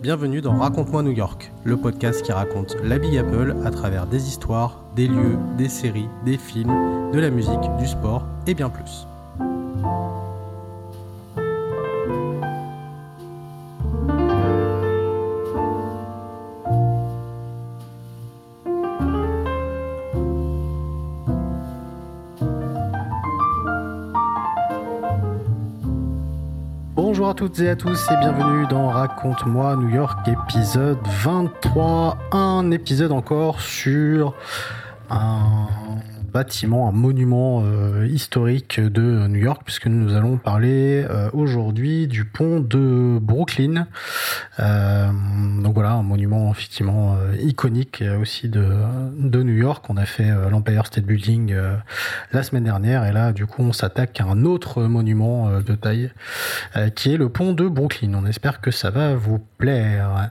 bienvenue dans Raconte-moi New York, le podcast qui raconte la Big Apple à travers des histoires, des lieux, des séries, des films, de la musique, du sport et bien plus. Toutes et à tous et bienvenue dans Raconte-moi New York épisode 23. Un épisode encore sur un bâtiment, un monument euh, historique de New York, puisque nous allons parler euh, aujourd'hui du pont de Brooklyn. Euh, donc voilà, un monument effectivement iconique aussi de, de New York. On a fait l'Empire State Building la semaine dernière, et là du coup on s'attaque à un autre monument de taille, qui est le pont de Brooklyn. On espère que ça va vous plaire.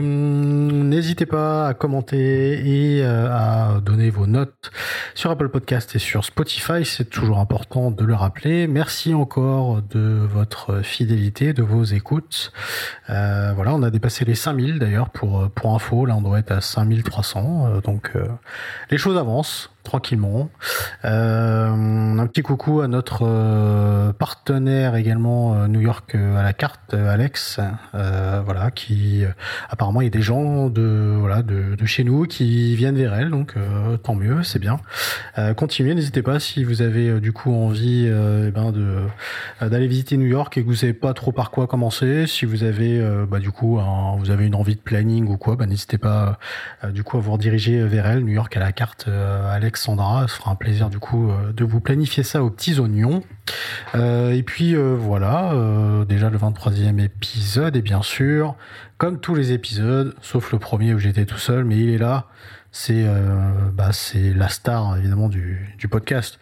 N'hésitez pas à commenter et à donner vos notes sur Apple Podcast et sur Spotify. C'est toujours important de le rappeler. Merci encore de votre fidélité, de vos écoutes. Euh, voilà, on a dépassé les 5000 d'ailleurs pour, pour info. Là, on doit être à 5300. Euh, donc, euh, les choses avancent tranquillement. Euh, un petit coucou à notre euh, partenaire également euh, New York à la carte, Alex, voilà, qui apparemment il y a des gens de voilà de, chez nous qui viennent vers elle, donc tant mieux, c'est bien. continuez, n'hésitez pas si vous avez du coup envie eh ben de d'aller visiter New York et que vous savez pas trop par quoi commencer. Si vous avez bah, du coup vous avez une envie de planning ou quoi, bah, n'hésitez pas du coup à vous rediriger vers elle, New York à la carte, Alex Alexandra. Ce fera un plaisir du coup euh, de vous planifier ça aux petits oignons. Euh, et puis euh, voilà, déjà le 23e épisode et bien sûr, comme tous les épisodes, sauf le premier où j'étais tout seul, mais il est là. C'est bah, la star évidemment du, du podcast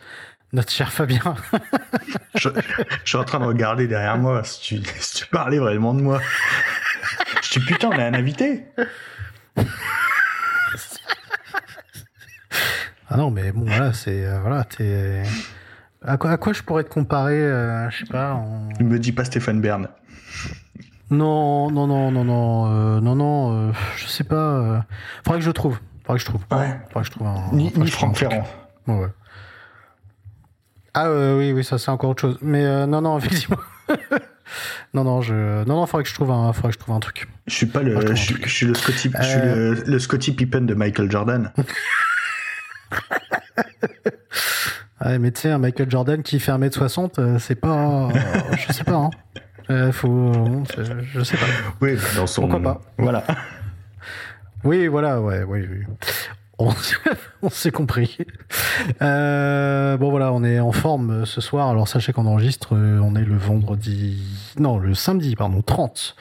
notre cher Fabien. je, suis en train de regarder derrière moi si tu, si tu parlais vraiment de moi. Je dis putain, on a un invité. Ah non, mais bon, voilà, c'est. Euh, voilà, t'es. À quoi, à quoi je pourrais te comparer euh, Je sais pas. Ne me dis pas Stéphane Bern. Non, non, non, non, non, euh, non, non, je sais pas. faudrait que je trouve. Faudrait que je trouve. Ouais. Faudrait que je trouve un. Ni, ni Franck Ferrand. ouais. Ah oui, oui, ça c'est encore autre chose. Mais non, non, effectivement. non, non, je, non, non, faudrait que je trouve un, faudrait que je trouve un truc. Je suis pas le, je, je, suis le Scotty, je suis le, le Scotty Pippen de Michael Jordan. ouais, mais tu sais, un Michael Jordan qui fait 1m60, euh, c'est pas. je sais pas, hein. Euh, faut. Je sais pas. Oui, dans son. Pourquoi pas Voilà. Oui, voilà, ouais, oui, oui. On, s'est compris. Euh, bon voilà, on est en forme ce soir. Alors sachez qu'on enregistre, on est le vendredi, non le samedi pardon 30,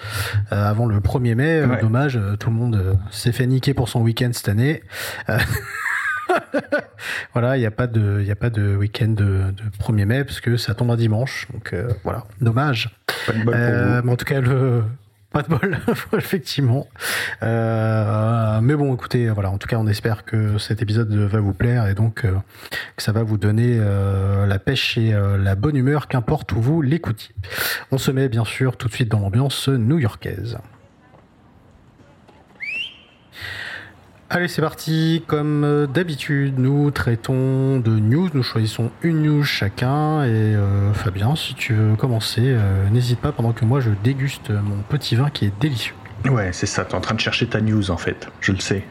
avant le 1er mai. Dommage, tout le monde s'est fait niquer pour son week-end cette année. voilà, il n'y a pas de, il a pas de week-end de, 1er mai parce que ça tombe un dimanche. Donc euh, voilà, dommage. Pas de bol euh, mais en tout cas, le, pas de bol, effectivement. Euh, mais bon, écoutez, voilà. En tout cas, on espère que cet épisode va vous plaire et donc que ça va vous donner la pêche et la bonne humeur, qu'importe où vous l'écoutiez. On se met bien sûr tout de suite dans l'ambiance new-yorkaise. Allez, c'est parti. Comme euh, d'habitude, nous traitons de news. Nous choisissons une news chacun. Et euh, Fabien, si tu veux commencer, euh, n'hésite pas pendant que moi je déguste mon petit vin qui est délicieux. Ouais, c'est ça. T'es en train de chercher ta news en fait. Je le sais.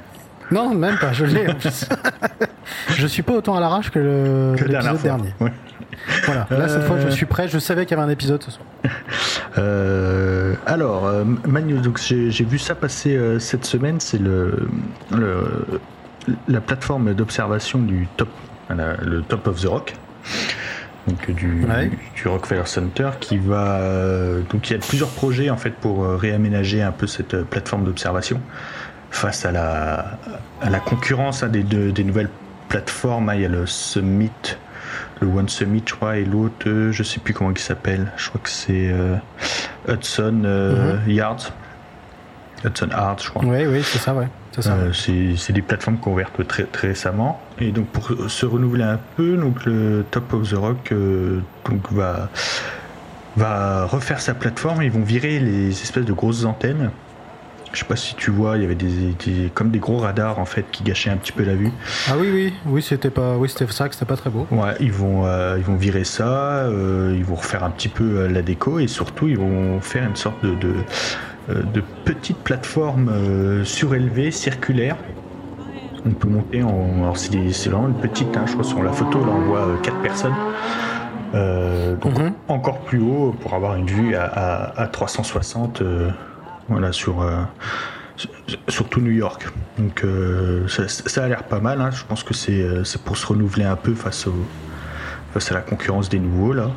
Non, même pas. Je l'ai. je suis pas autant à l'arrache que le dernier. Voilà, là cette fois je suis prêt, je savais qu'il y avait un épisode ce soir. Euh, alors, euh, Manu, donc j'ai vu ça passer euh, cette semaine, c'est le, la plateforme d'observation du top, le Top of the Rock, donc du, du, Rockefeller Center, qui va donc il y a plusieurs projets en fait pour réaménager un peu cette plateforme d'observation face à la, à la concurrence hein, des, des nouvelles plateformes. Hein. il y a le Summit le One Summit, je crois, et l'autre, euh, je sais plus comment il s'appelle. Je crois que c'est euh, Hudson euh, mhm. Yards. Hudson Yards, je crois. Oui, oui, c'est ça, ouais. C'est des plateformes qui ont ouvert très, très récemment. Et donc, pour se renouveler un peu, donc le Top of the Rock donc, va, va refaire sa plateforme. Ils vont virer les espèces de grosses antennes. Je sais pas si tu vois, il y avait des, comme des gros radars en fait qui gâchaient un petit peu la vue. Ah oui oui oui c'était pas oui c'était ça que c'était pas très beau. Ouais ils vont euh, ils vont virer ça, euh, ils vont refaire un petit peu euh, la déco et surtout ils vont faire une sorte de de, de petite plateforme surélevée circulaire. On peut monter en alors c'est vraiment une petite hein, je crois sur la photo là on voit quatre personnes. donc mhm. encore plus haut pour avoir une vue à, à, à 360 voilà, sur, euh, surtout New York. Donc euh, ça, a l'air pas mal. Hein. Je pense que euh, c'est pour se renouveler un peu face, au, face à la concurrence des nouveaux là,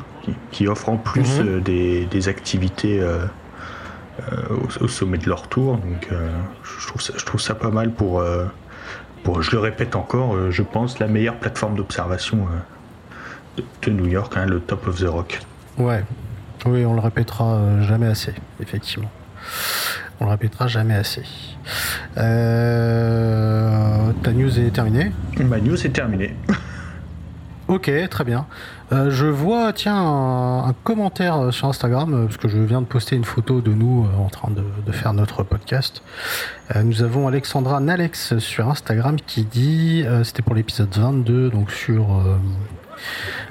qui, offrent en plus mhm. des, activités au, sommet de leur tour. Donc je, trouve ça, je trouve ça pas mal pour, pour je le répète encore, je pense la meilleure plateforme d'observation de, New York, hein, le Top of the Rock. Ouais, oui, on le répétera jamais assez, effectivement. On le répétera jamais assez. Euh, ta news est terminée Ma news est terminée. ok, très bien. Euh, je vois, tiens, un, commentaire sur Instagram, euh, parce que je viens de poster une photo de nous en train de, faire notre podcast. nous avons Alexandra Nalex sur Instagram qui dit, c'était pour l'épisode 22, donc sur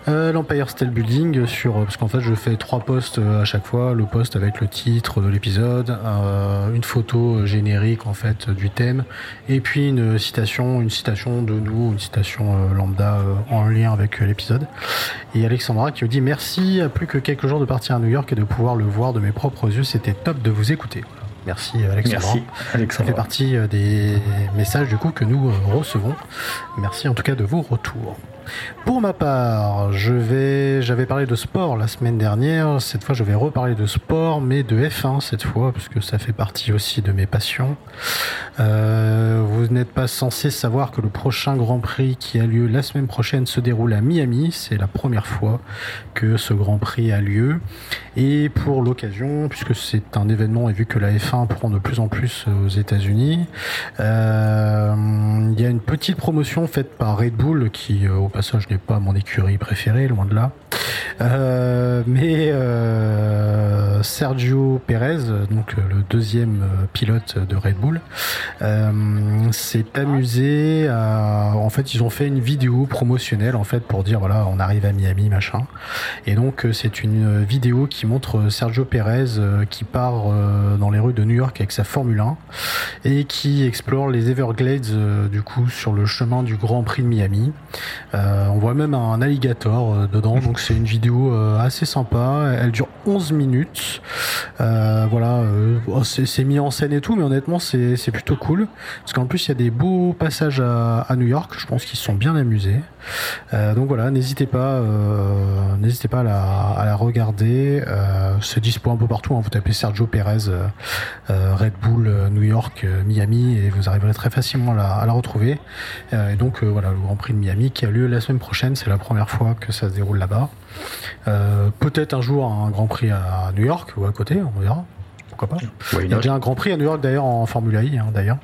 euh, L'Empire State Building sur parce qu'en fait je fais trois posts euh, à chaque fois, le post avec le titre de l'épisode, euh, une photo générique en fait du thème, et puis une citation, une citation de nous, une citation lambda en lien avec l'épisode. Et Alexandra qui me dit merci, à plus que quelques jours de partir à New York et de pouvoir le voir de mes propres yeux, c'était top de vous écouter. Merci Alexandra. Merci Alexandra. Ça fait partie des messages du coup que nous recevons. Merci en tout cas de vos retours. Pour ma part, je vais, j'avais parlé de sport la semaine dernière. Cette fois, je vais reparler de sport, mais de F1 cette fois, parce que ça fait partie aussi de mes passions. Euh, vous n'êtes pas censé savoir que le prochain Grand Prix qui a lieu la semaine prochaine se déroule à Miami. C'est la première fois que ce Grand Prix a lieu. Et pour l'occasion, puisque c'est un événement et vu que la F1 prend de plus en plus aux États-Unis, euh, il y a une petite promotion faite par Red Bull qui, au passage, n'est pas mon écurie préférée, loin de là. Euh, mais euh, Sergio Perez, donc le deuxième pilote de Red Bull, s'est amusé à. En fait, ils ont fait une vidéo promotionnelle en fait pour dire voilà, on arrive à Miami, machin. Et donc, c'est une vidéo qui montre Sergio Perez euh, qui part euh, dans les rues de New York avec sa Formule 1 et qui explore les Everglades euh, du coup sur le chemin du Grand Prix de Miami. on voit même un alligator dedans, donc c'est une vidéo assez sympa. Elle dure 11 minutes. voilà, oh, c'est mis en scène et tout, mais honnêtement c'est plutôt cool parce qu'en plus il y a des beaux passages à, New York. Je pense qu'ils se sont bien amusés. donc voilà, n'hésitez pas, n'hésitez pas à la, à la regarder. Euh, c'est dispo un peu partout. Hein. Vous tapez Sergio Perez, euh, euh, Red Bull, New York, Miami, et vous arriverez très facilement à la, retrouver. et donc voilà, le Grand Prix de Miami qui a lieu la semaine prochaine. C'est la première fois que ça se déroule là-bas. Peut-être un jour un Grand Prix à New York ou à côté, on verra. Pourquoi pas. Il y a déjà un Grand Prix à New York d'ailleurs en Formule I hein, d'ailleurs.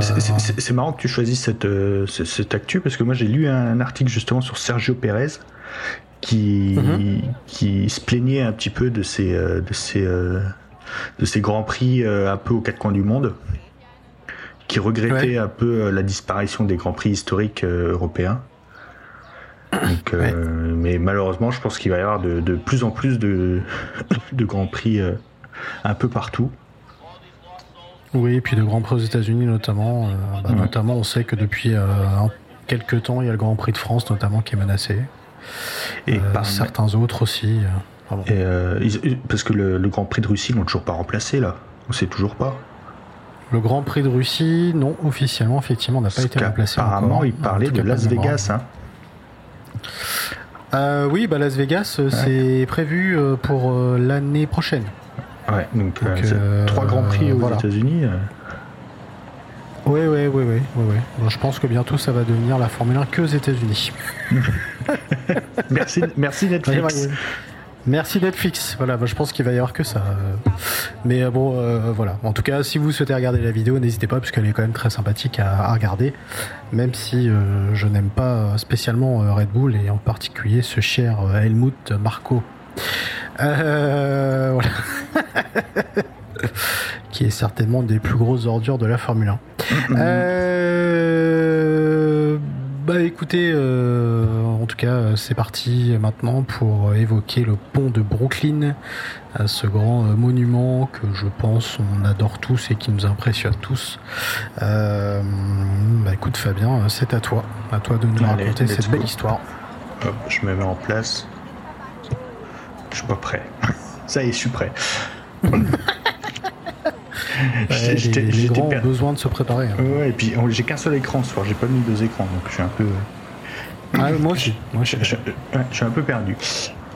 C'est marrant que tu choisisses cette, cette, actu parce que moi j'ai lu un article justement sur Sergio Perez qui, mhm. qui se plaignait un petit peu de ces, euh, de ces, euh, de ces grands prix euh, un peu aux quatre coins du monde, qui regrettait un peu la disparition des grands prix historiques européens. Mais malheureusement, je pense qu'il va y avoir de, de, plus en plus de, de grands prix un peu partout. Oui, et puis de grands prix aux États-Unis notamment. Bah, notamment, on sait que depuis quelques temps, il y a le Grand Prix de France notamment qui est menacé. Et euh, certains autres aussi. Euh, euh, parce que le, Grand Prix de Russie, ils l'ont toujours pas remplacé là. On sait toujours pas. Le Grand Prix de Russie, non, officiellement, effectivement, n'a pas été remplacé. Apparemment, il parlait de Las Vegas. Hein. Oui, bah Las Vegas, c'est prévu pour l'année prochaine. Ouais, donc, trois Grands Prix aux États-Unis. Oui, oui, oui, oui, oui, je pense que bientôt ça va devenir la Formule 1 que aux États-Unis. merci, merci Netflix. Merci Netflix. Voilà, je pense qu'il va y avoir que ça. Mais euh, bon, euh, voilà. En tout cas, si vous souhaitez regarder la vidéo, n'hésitez pas, parce qu'elle est quand même très sympathique à, regarder. Même si euh, je n'aime pas spécialement Red Bull et en particulier ce cher Helmut Marco. Euh, voilà. qui est certainement des plus grosses ordures de la Formule 1. Euh, bah écoutez, euh, en tout cas, c'est parti maintenant pour évoquer le pont de Brooklyn, euh, ce grand monument que je pense on adore tous et qui nous impressionne tous. bah écoute Fabien, c'est à toi, à toi de nous raconter cette belle histoire. Hop, je me mets en place. Je suis pas prêt. Ça y est, je suis prêt. les, grands ont besoin de se préparer. Hein. Ouais, et puis j'ai qu'un seul écran ce soir, j'ai pas mis deux écrans, donc je suis un peu. Ah, moi aussi. Moi, je, je, suis un peu perdu.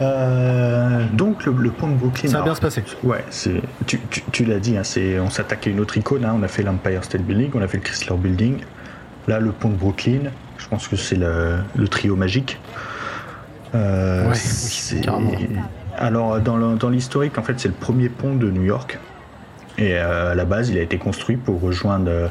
Euh, donc le, pont de Brooklyn. Ça va bien se passer. Ouais, c'est. Tu, tu, l'as dit, hein, c'est, on s'attaque à une autre icône. Hein, on a fait l'Empire State Building, on a fait le Chrysler Building. Là, le pont de Brooklyn. Je pense que c'est le, le trio magique. Euh, ouais, c'est... Alors dans l'historique, en fait, c'est le premier pont de New York. Et euh, à la base, il a été construit pour rejoindre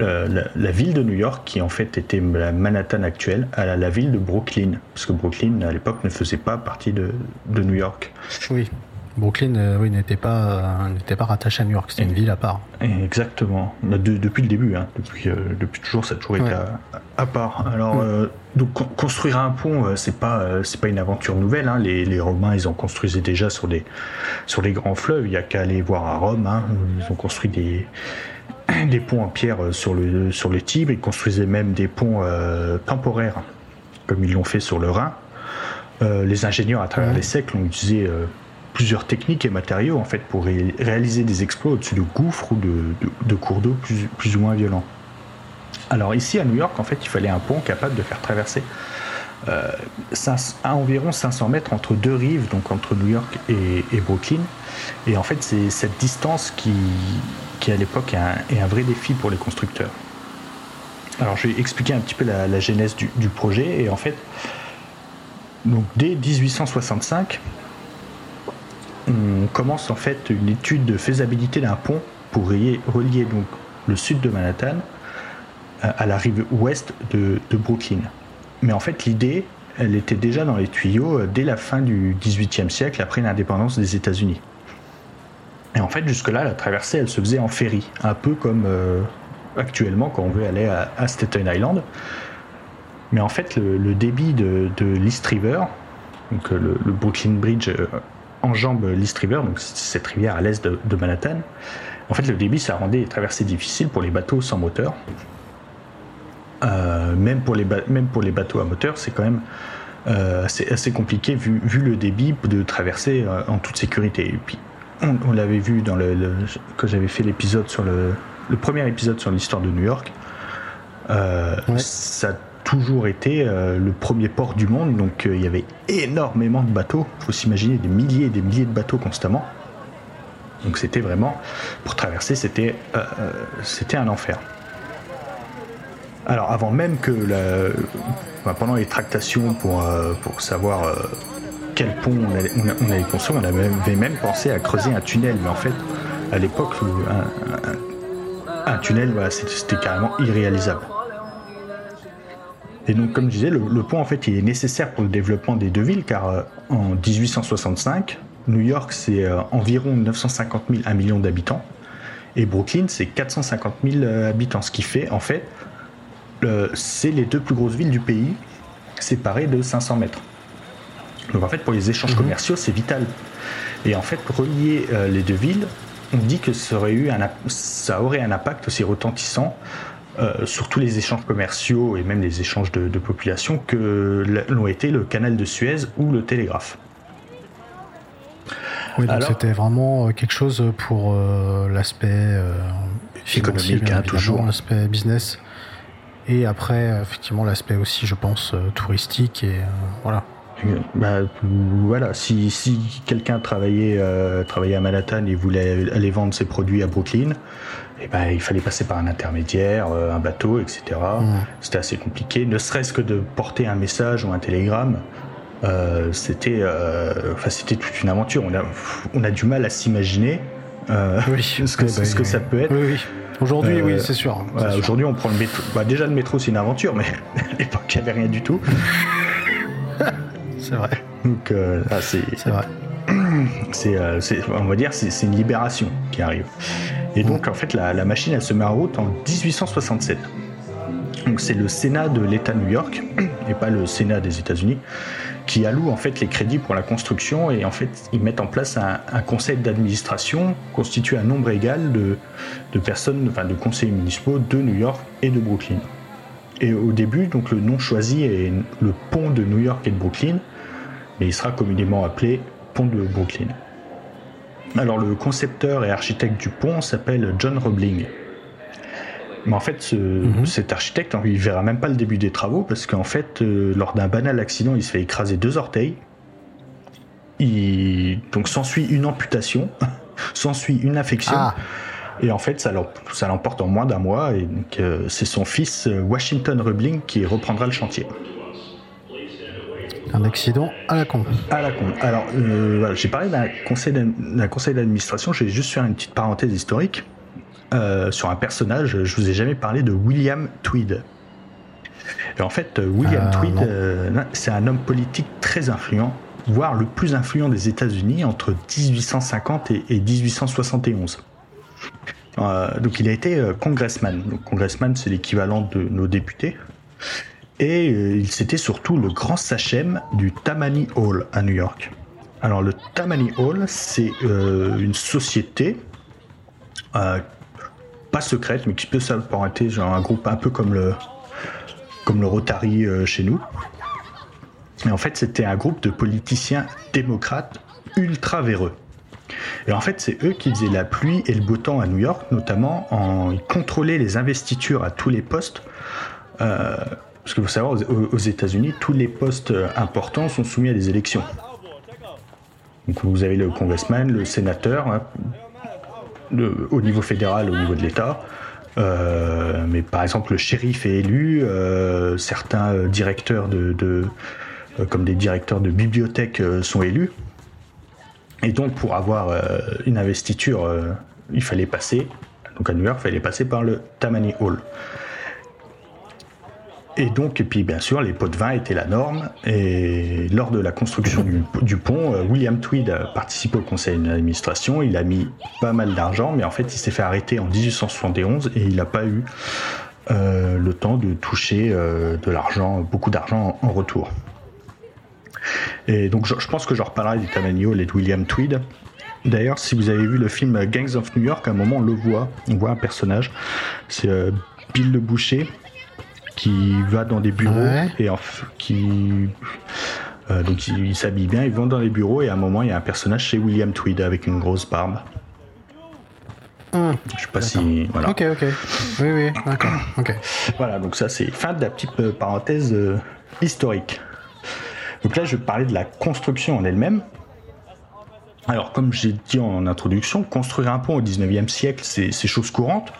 euh, la, ville de New York, qui en fait était la Manhattan actuelle, à la, ville de Brooklyn, parce que Brooklyn à l'époque ne faisait pas partie de, New York. Oui. Brooklyn, euh, oui, n'était pas n'était pas rattaché à New York, c'était une ville à part. Exactement. depuis le début, hein. depuis, depuis toujours, ça a toujours été à, part. Alors, donc construire un pont, c'est pas c'est pas une aventure nouvelle. Hein. Les, les, Romains, ils ont construit déjà sur des sur les grands fleuves. Il y a qu'à aller voir à Rome. Hein. Ils ont construit des des ponts en pierre sur le sur le Tibre. Ils construisaient même des ponts euh, temporaires, comme ils l'ont fait sur le Rhin. Euh, les ingénieurs à travers les siècles ont utilisé euh, plusieurs techniques et matériaux en fait pour réaliser des exploits au-dessus de gouffres ou de, de, cours d'eau plus, plus ou moins violents. Alors ici à New York, en fait, il fallait un pont capable de faire traverser euh, à environ 500 mètres entre deux rives, donc entre New York et, Brooklyn. Et en fait, c'est cette distance qui, qui à l'époque est, un, vrai défi pour les constructeurs. Alors, je vais expliquer un petit peu la, genèse du, projet. Et en fait, donc dès 1865, on commence en fait une étude de faisabilité d'un pont pour relier, relier donc le sud de Manhattan à la rive ouest de, Brooklyn. Mais en fait, l'idée, elle était déjà dans les tuyaux euh, dès la fin du XVIIIe siècle, après l'indépendance des États-Unis. Et en fait, jusque-là, la traversée, elle se faisait en ferry, un peu comme euh, actuellement quand on veut aller à, Staten Island. Mais en fait, le, débit de, l'East River, donc euh, le, Brooklyn Bridge enjambe l'East River, donc cette rivière à l'est de, de, Manhattan. En fait, le débit, ça rendait les traversées difficiles pour les bateaux sans moteur. Euh, même, pour les même pour les bateaux à moteur, c'est quand même euh, assez, compliqué vu, vu, le débit de traverser euh, en toute sécurité. Et puis, on, l'avait vu dans le, quand j'avais fait l'épisode sur le, le, premier épisode sur l'histoire de New York. Ça toujours été le premier port du monde, donc il y avait énormément de bateaux. Il faut s'imaginer des milliers et des milliers de bateaux constamment. Donc c'était vraiment, pour traverser, c'était c'était un enfer. Alors avant même que la, pendant les tractations pour, euh, pour savoir euh, quel pont on allait, construire, on avait même pensé à creuser un tunnel, mais en fait à l'époque un, tunnel c'était carrément irréalisable. Et donc comme je disais, le, pont en fait il est nécessaire pour le développement des deux villes car euh, en 1865 New York c'est environ 950 000 1 million d'habitants et Brooklyn c'est 450 000 habitants, ce qui fait en fait c'est les deux plus grosses villes du pays, séparées de 500 mètres. Donc en fait, pour les échanges mhm. commerciaux, c'est vital. Et en fait, relier euh, les deux villes, on dit que ça aurait, eu un, ça aurait un impact aussi retentissant euh, sur tous les échanges commerciaux et même les échanges de, population que l'ont été le canal de Suez ou le télégraphe. Oui, donc c'était vraiment euh, quelque chose pour l'aspect économique, hein, toujours l'aspect business. Et après, effectivement, l'aspect aussi, je pense, euh, touristique et euh, voilà. Bah, voilà, si, si quelqu'un travaillait, euh, travaillait à Manhattan et voulait aller vendre ses produits à Brooklyn, eh ben, il fallait passer par un intermédiaire, un bateau, etc. Mmh. C'était assez compliqué, ne serait-ce que de porter un message ou un télégramme. c'était, enfin, c'était toute une aventure. On a, on a du mal à s'imaginer ce, que, ce que ça peut être. Oui, oui. Aujourd'hui, oui, euh, c'est sûr. Aujourd'hui, on prend le métro. Bah, déjà, le métro, c'est une aventure, mais à l'époque, il n'y avait rien du tout. c'est vrai. Donc, euh, c'est vrai. c'est, on va dire, c'est une libération qui arrive. Et donc, en fait, la, machine, elle se met en route en 1867. Donc, c'est le Sénat de l'État de New York, et pas le Sénat des États-Unis, qui alloue en fait les crédits pour la construction et en fait ils mettent en place un, conseil d'administration constitué un nombre égal de, de, personnes, enfin de conseillers municipaux de New York et de Brooklyn. Et au début, donc le nom choisi est le pont de New York et de Brooklyn, mais il sera communément appelé pont de Brooklyn. Alors le concepteur et architecte du pont s'appelle John Roebling. Mais en fait, mhm. cet architecte, il verra même pas le début des travaux parce qu'en fait, euh, lors d'un banal accident, il se fait écraser deux orteils. Il... Donc s'ensuit une amputation, s'ensuit une infection. Ah. Et en fait, ça l'emporte en moins d'un mois. Et euh, c'est son fils euh, Washington Rubling qui reprendra le chantier. Un accident à la con. À la con. Alors, euh, j'ai parlé d'un conseil d'administration. Je vais juste faire une petite parenthèse historique sur un personnage. Je vous ai jamais parlé de William Tweed. Et en fait, William Tweed, c'est un homme politique très influent, voire le plus influent des États-Unis entre 1850 et 1871. Euh, donc il a été euh, congressman. Donc congressman, c'est l'équivalent de nos députés. Et euh, c'était surtout le grand sachem du Tammany Hall à New York. Alors le Tammany Hall, c'est une société pas secrète, mais qui peut s'apparenter genre un groupe un peu comme le comme le Rotary chez nous. Et en fait, c'était un groupe de politiciens démocrates ultra véreux. Et en fait, c'est eux qui faisaient la pluie et le beau temps à New York, notamment en contrôlaient les investitures à tous les postes. Euh, parce que vous savez, aux, États-Unis, tous les postes importants sont soumis à des élections. Donc vous avez le congressman, le sénateur, hein, au niveau fédéral, au niveau de l'État. Euh, mais par exemple, le shérif est élu, euh, certains directeurs de, comme des directeurs de bibliothèques sont élus. Et donc, pour avoir euh, une investiture, euh, il fallait passer, donc à New York, il fallait passer par le Tammany Hall. Et donc, et puis bien sûr, les pots de vin étaient la norme. Et lors de la construction du, pont, euh, William Tweed a participé au conseil d'administration. Il a mis pas mal d'argent, mais en fait, il s'est fait arrêter en 1871 et il n'a pas eu le temps de toucher de l'argent, beaucoup d'argent en retour. Et donc je, pense que je reparlerai du Tammany et de William Tweed. D'ailleurs, si vous avez vu le film Gangs of New York, à un moment on le voit, on voit un personnage, c'est euh, Bill le Boucher qui va dans des bureaux et qui euh, donc il, s'habille bien, ils vont dans les bureaux et à un moment il y a un personnage chez William Tweed avec une grosse barbe. Hum. Je sais pas si voilà. Ok ok. Oui oui d'accord. Ok. Voilà donc ça c'est fin de la petite euh, parenthèse historique. Donc là, je vais parler de la construction en elle-même. Alors, comme j'ai dit en introduction, construire un pont au 19e siècle, c'est chose courante,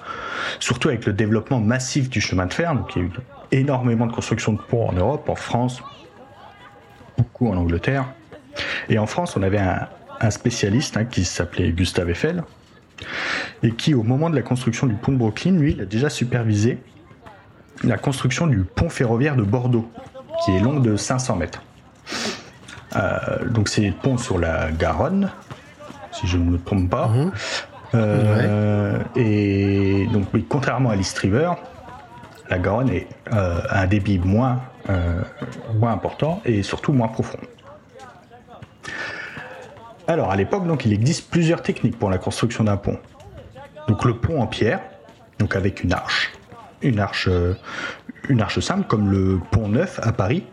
surtout avec le développement massif du chemin de fer. Donc, il y a eu énormément de constructions de ponts en Europe, en France, beaucoup en Angleterre. Et en France, on avait un, spécialiste hein, qui s'appelait Gustave Eiffel, et qui, au moment de la construction du pont de Brooklyn, lui, il a déjà supervisé la construction du pont ferroviaire de Bordeaux, qui est long de 500 mètres. Euh, donc c'est pont sur la Garonne, si je ne me trompe pas. Mhm. Euh, et donc contrairement à l'East River, la Garonne est, euh, a un débit moins, moins important et surtout moins profond. Alors à l'époque, donc il existe plusieurs techniques pour la construction d'un pont. Donc le pont en pierre, donc avec une arche, une arche, une arche simple comme le pont neuf à Paris,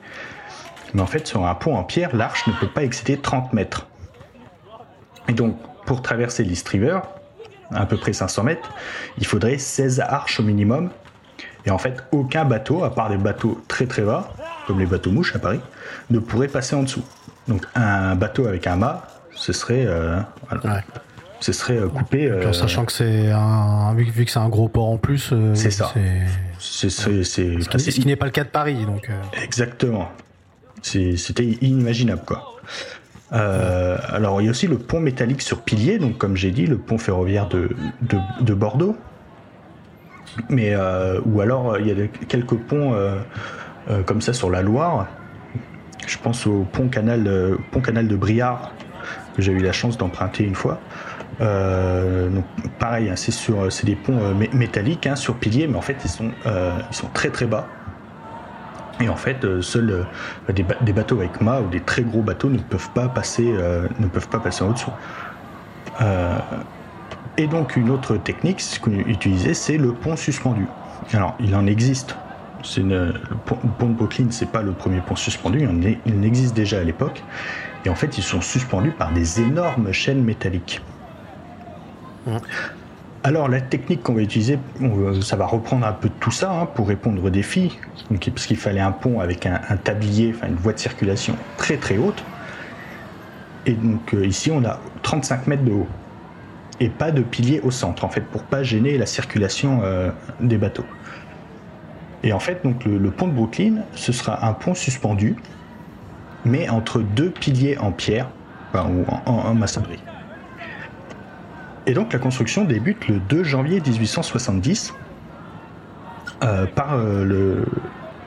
mais en fait, sur un pont en pierre, l'arche ne peut pas excéder 30 mètres. Et donc, pour traverser l'East River, à peu près 500 mètres, il faudrait 16 arches au minimum. Et en fait, aucun bateau, à part des bateaux très très bas, comme les bateaux mouches à Paris, ne pourrait passer en dessous. Donc un bateau avec un mât, ce serait, euh, ce serait euh, coupé. en sachant que c'est un, vu, que c'est un gros port en plus, euh, c'est ça. C'est, ce qui n'est pas le cas de Paris, donc. Exactement. C'était inimaginable, quoi. Euh, alors, il y a aussi le pont métallique sur pilier, donc comme j'ai dit, le pont ferroviaire de, de, Bordeaux. Mais, euh, ou alors, il y a quelques ponts euh, comme ça sur la Loire. Je pense au pont canal, pont canal de Briard, que j'ai eu la chance d'emprunter une fois. donc pareil, hein, c'est des ponts métalliques hein, sur piliers, mais en fait ils sont, ils sont très très bas. Et en fait, seuls des, bateaux avec mât ou des très gros bateaux ne peuvent pas passer, ne peuvent pas passer en dessous. et donc une autre technique, qu'on utilisait, c'est le pont suspendu. Alors, il en existe. le pont de Brooklyn, pas le premier pont suspendu, il en existe déjà à l'époque. Et en fait, ils sont suspendus par des énormes chaînes métalliques. Alors, la technique qu'on va utiliser, ça va reprendre un peu de tout ça hein, pour répondre aux défis. parce qu'il fallait un pont avec un, tablier, enfin une voie de circulation très très haute. Et donc, euh, ici, on a 35 mètres de haut et pas de pilier au centre, en fait, pour pas gêner la circulation euh, des bateaux. Et en fait, donc le, pont de Brooklyn, ce sera un pont suspendu, mais entre deux piliers en pierre, ou en, maçonnerie. Et donc la construction débute le 2 janvier 1870 euh, par, euh, le,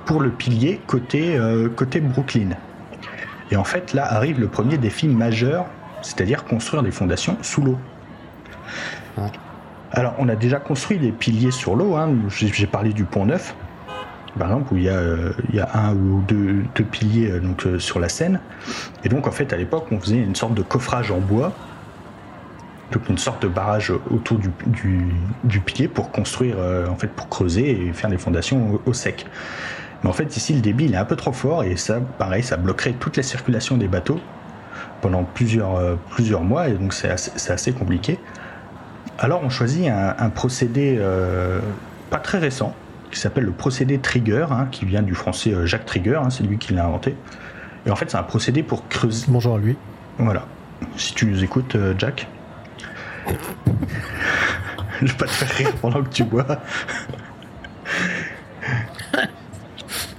pour le pilier côté, côté Brooklyn. Et en fait, là arrive le premier défi majeur, c'est-à-dire construire des fondations sous l'eau. Alors, on a déjà construit des piliers sur l'eau. Hein. J'ai parlé du pont neuf, par exemple, où il y a, euh, un ou deux, piliers euh, donc, euh, sur la Seine. Et donc, en fait, à l'époque, on faisait une sorte de coffrage en bois, donc une sorte de barrage autour du, pilier pour construire, en fait, pour creuser et faire des fondations au, sec. Mais en fait, ici, le débit il est un peu trop fort et ça, pareil, ça bloquerait toute la circulation des bateaux pendant plusieurs, plusieurs mois et donc c'est assez compliqué. Alors on choisit un, procédé euh, pas très récent, qui s'appelle le procédé Trigger, hein, qui vient du français euh, Jacques Trigger, hein, c'est lui qui l'a inventé. Et en fait c'est un procédé pour creuser... Bonjour à lui. Voilà. Si tu nous écoutes, euh, Jack. Je vais pas te faire rire pendant que tu bois.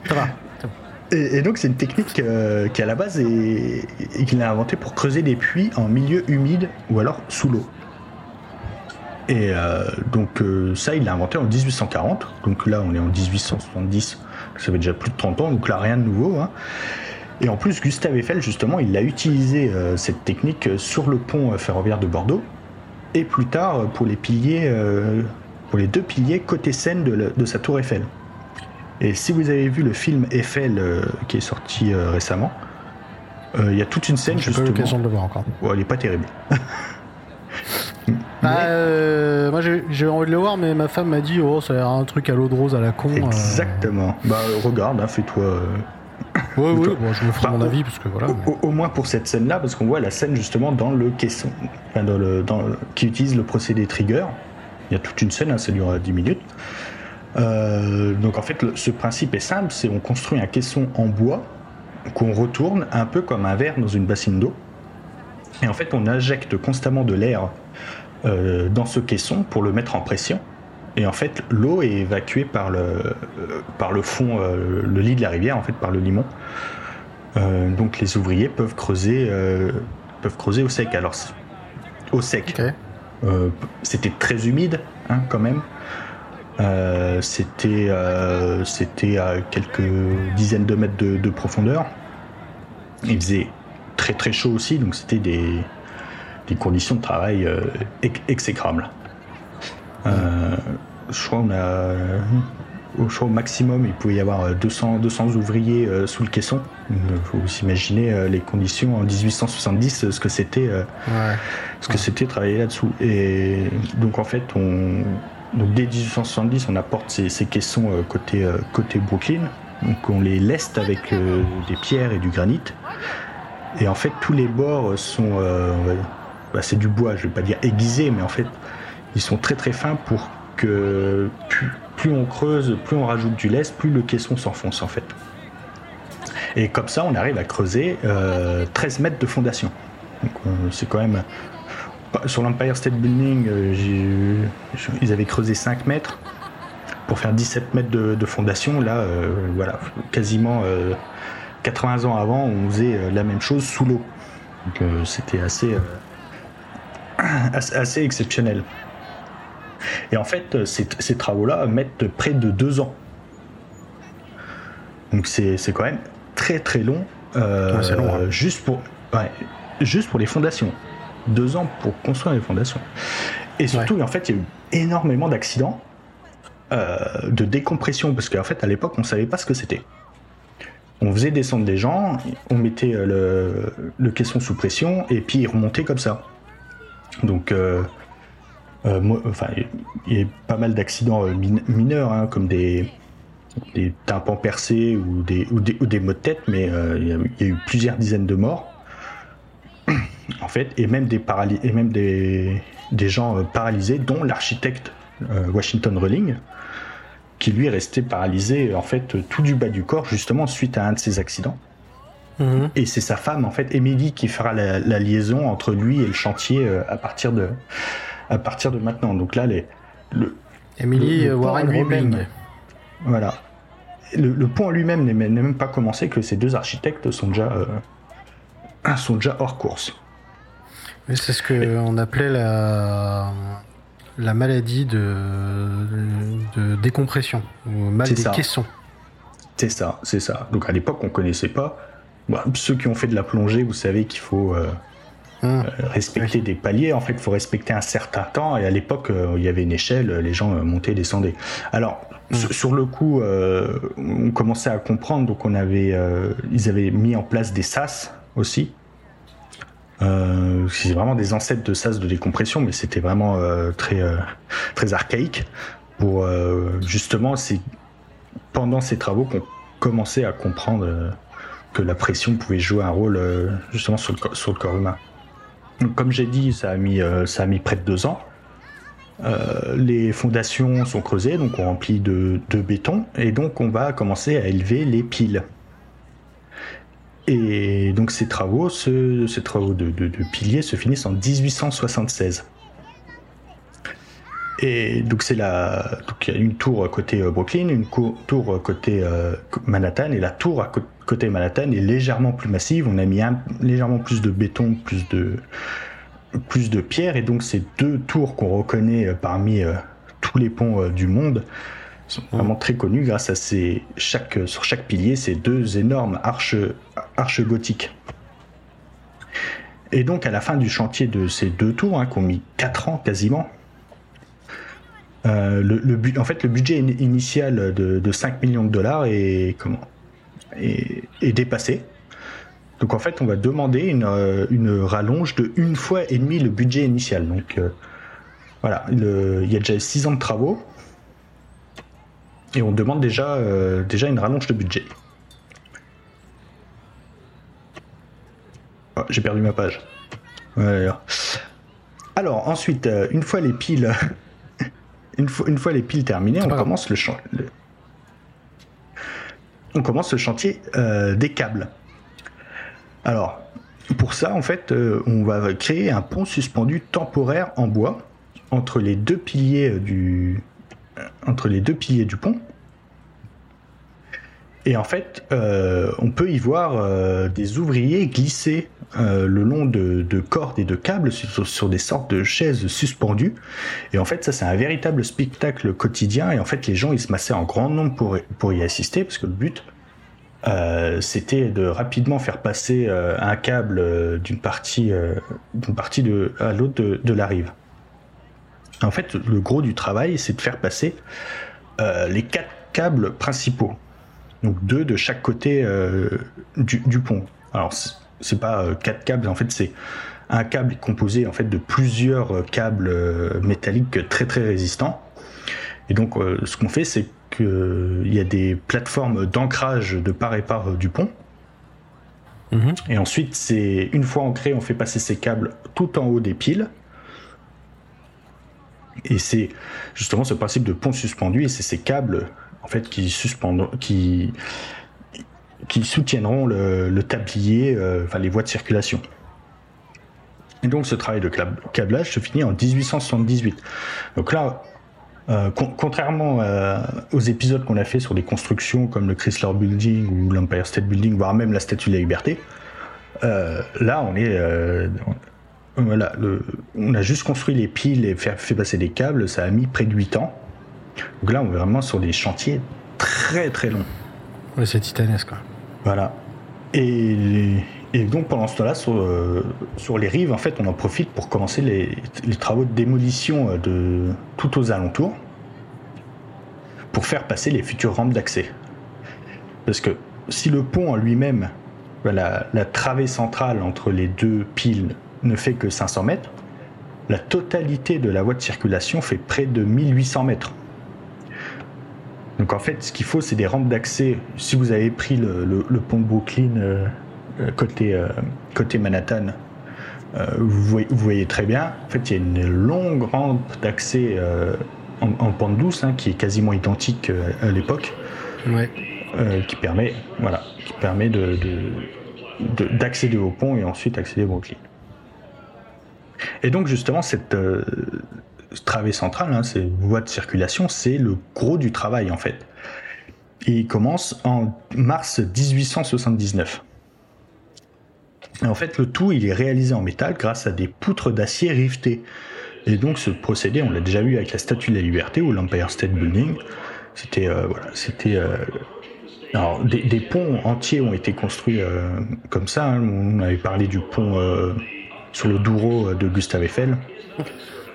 Ça va. Et, donc c'est une technique qui à la base est, et qu'il a inventé pour creuser des puits en milieu humide ou alors sous l'eau. Et euh, donc euh, ça, il l'a inventé en 1840. Donc là, on est en 1870. Ça fait déjà plus de 30 ans, donc là, rien de nouveau. Hein. Et en plus, Gustave Eiffel, justement, il a utilisé euh, cette technique sur le pont ferroviaire de Bordeaux. Et plus tard, pour les piliers, pour les deux piliers côté Seine de, sa tour Eiffel. Et si vous avez vu le film Eiffel qui est sorti récemment, il y a toute une scène justement. J'ai pas l'occasion de le voir encore. Ouais, elle est pas terrible. Bah, euh, moi j'ai envie de le voir, mais ma femme m'a dit oh ça a l'air un truc à l'eau de rose à la con. Euh. Exactement. Bah regarde, hein, fais-toi. Euh, oui, oui, je me ferai mon avis parce que voilà. Au, moins pour cette scène-là, parce qu'on voit la scène justement dans le caisson, enfin, dans le, dans qui utilise le procédé trigger. Il y a toute une scène, hein, ça dure 10 minutes. donc en fait, ce principe est simple, c'est on construit un caisson en bois qu'on retourne un peu comme un verre dans une bassine d'eau. Et en fait, on injecte constamment de l'air euh, dans ce caisson pour le mettre en pression. Et en fait, l'eau est évacuée par le, euh, par le fond, euh, le lit de la rivière, en fait, par le limon. donc les ouvriers peuvent creuser, peuvent creuser au sec. Alors, au sec. c'était très humide, hein, quand même. c'était c'était à quelques dizaines de mètres de, de, profondeur. Il faisait très très chaud aussi, donc c'était des, des conditions de travail euh, exécrables. Euh, je crois qu'on a au, maximum, il pouvait y avoir 200, 200 ouvriers euh, sous le caisson. Il faut s'imaginer les conditions en 1870, ce que c'était, ce que c'était travailler là-dessous. Et donc en fait, on, donc dès 1870, on apporte ces, caissons côté, côté Brooklyn. Donc on les leste avec des pierres et du granit. Et en fait, tous les bords sont, bah, c'est du bois, je vais pas dire aiguisé, mais en fait, ils sont très très fins pour que plus, on creuse, plus on rajoute du lest, plus le caisson s'enfonce en fait. Et comme ça, on arrive à creuser 13 euh, mètres de fondation. Euh, c'est quand même. Sur l'Empire State Building, euh, ils avaient creusé 5 mètres pour faire 17 mètres de, fondation. Là, voilà, quasiment 80 ans avant, on faisait la même chose sous l'eau. Donc c'était assez, assez exceptionnel. Et en fait, ces, travaux-là mettent près de deux ans. Donc c'est quand même très très long. Euh, long hein. Juste pour. juste pour les fondations. Deux ans pour construire les fondations. Et surtout, en fait, il y a eu énormément d'accidents euh, de décompression, parce qu'en fait, à l'époque, on ne savait pas ce que c'était. On faisait descendre des gens, on mettait le, le caisson sous pression, et puis ils remontaient comme ça. Donc, euh, euh, enfin, il y a pas mal d'accidents mineurs, hein, comme des, des tympans percés ou des, ou des, ou des maux de tête, mais il y, a eu plusieurs dizaines de morts. En fait, et même des, et même des, des gens paralysés, dont l'architecte Washington Rowling, qui lui est resté paralysé en fait tout du bas du corps justement suite à un de ces accidents. Mhm. Et c'est sa femme en fait, Emily, qui fera la, liaison entre lui et le chantier euh, à partir de à partir de maintenant. Donc là, les, le Emily Warren lui-même. Voilà. Le, le pont lui-même n'est même pas commencé que ces deux architectes sont déjà euh, sont déjà hors course. Mais c'est ce que on appelait la la maladie de, de décompression, ou mal des caissons. C'est ça, c'est ça. Donc à l'époque, on connaissait pas. ceux qui ont fait de la plongée, vous savez qu'il faut euh, hum. euh, respecter des paliers. En fait, il faut respecter un certain temps. Et à l'époque, euh, il y avait une échelle, les gens montaient, descendaient. Alors, hum. sur le coup, on commençait à comprendre. Donc, on avait, ils avaient mis en place des sas aussi. Euh, c'est vraiment des ancêtres de sas de décompression, mais c'était vraiment euh, très euh, très archaïque. Pour justement, c'est pendant ces travaux qu'on commençait à comprendre que la pression pouvait jouer un rôle justement sur le, sur le corps humain. Comme j'ai dit, ça a mis ça a mis près de deux ans. les fondations sont creusées, donc on remplit de, de béton, et donc on va commencer à élever les piles. Et donc ces travaux, ces travaux de, piliers se finissent en 1876. Et donc c'est la, donc il y a une tour côté euh, Brooklyn, une tour côté euh, Manhattan, et la tour à côté Manhattan est légèrement plus massive. On a mis légèrement plus de béton, plus de plus de pierres, et donc ces deux tours qu'on reconnaît euh, parmi tous les ponts du monde sont vraiment très connus grâce à ces chaque sur chaque pilier ces deux énormes arches arches gothiques. Et donc à la fin du chantier de ces deux tours, hein, qui ont mis 4 ans quasiment, euh, le, en fait le budget initial de, 5 millions de dollars est, comment, est, dépassé. Donc en fait on va demander une, euh, rallonge de une fois et demi le budget initial. Donc euh, voilà, il y a déjà 6 ans de travaux et on demande déjà, déjà une rallonge de budget. Oh, j'ai perdu ma page. Alors ensuite, une fois les piles, une, fois, une fois les piles terminées, on commence le, on commence le chantier euh, des câbles. Alors pour ça, en fait, on va créer un pont suspendu temporaire en bois entre les deux piliers du, entre les deux piliers du pont. Et en fait, euh, on peut y voir euh, des ouvriers glisser euh, le long de, cordes et de câbles sur, des sortes de chaises suspendues. Et en fait, ça c'est un véritable spectacle quotidien. Et en fait, les gens ils se massaient en grand nombre pour, pour y assister, parce que le but c'était de rapidement faire passer un câble d'une partie, partie de, à l'autre de, de la rive. En fait, le gros du travail, c'est de faire passer les quatre câbles principaux. Donc deux de chaque côté euh, du, pont. Alors, c'est pas euh, quatre câbles, en fait, c'est un câble composé en fait de plusieurs câbles métalliques très très résistants. Et donc, ce qu'on fait, c'est qu'il y a des plateformes d'ancrage de part et part du pont. Mhm. Et ensuite, c'est une fois ancré, on fait passer ces câbles tout en haut des piles. Et c'est justement ce principe de pont suspendu, et c'est ces câbles en fait qui qui qui soutiendront le, tablier, euh, enfin les voies de circulation. Et donc ce travail de câblage se finit en 1878. Donc là, euh, contrairement euh, aux épisodes qu'on a fait sur des constructions comme le Chrysler Building ou l'Empire State Building, voire même la Statue de la Liberté, là on est voilà, on a juste construit les piles et fait, fait, passer des câbles, ça a mis près de 8 ans. Donc là, on est vraiment sur des chantiers très très longs. C'est titanesque. Quoi. Voilà. Et, Et donc pendant ce temps-là, sur, les rives, en fait, on en profite pour commencer les, les travaux de démolition de tout aux alentours pour faire passer les futures rampes d'accès. Parce que si le pont en lui-même, la, la travée centrale entre les deux piles ne fait que 500 mètres, la totalité de la voie de circulation fait près de 1800 mètres. Donc en fait, ce qu'il faut, c'est des rampes d'accès. Si vous avez pris le, pont Brooklyn euh, euh, côté, euh, côté Manhattan, vous voyez, très bien. En fait, il y a une longue rampe d'accès en, pente douce hein, qui est quasiment identique à l'époque, qui permet, voilà, qui permet de, d'accéder au pont et ensuite accéder à Brooklyn. Et donc justement, cette travée centrale, hein, ces voies de circulation, c'est le gros du travail en fait. Et il commence en mars 1879. Et en fait, le tout, il est réalisé en métal grâce à des poutres d'acier rivetées. Et donc, ce procédé, on l'a déjà vu avec la Statue de la Liberté ou l'Empire State Building. C'était, euh, voilà, c'était. Euh, alors, des, ponts entiers ont été construits comme ça. Hein. On avait parlé du pont sur le Douro de Gustave Eiffel,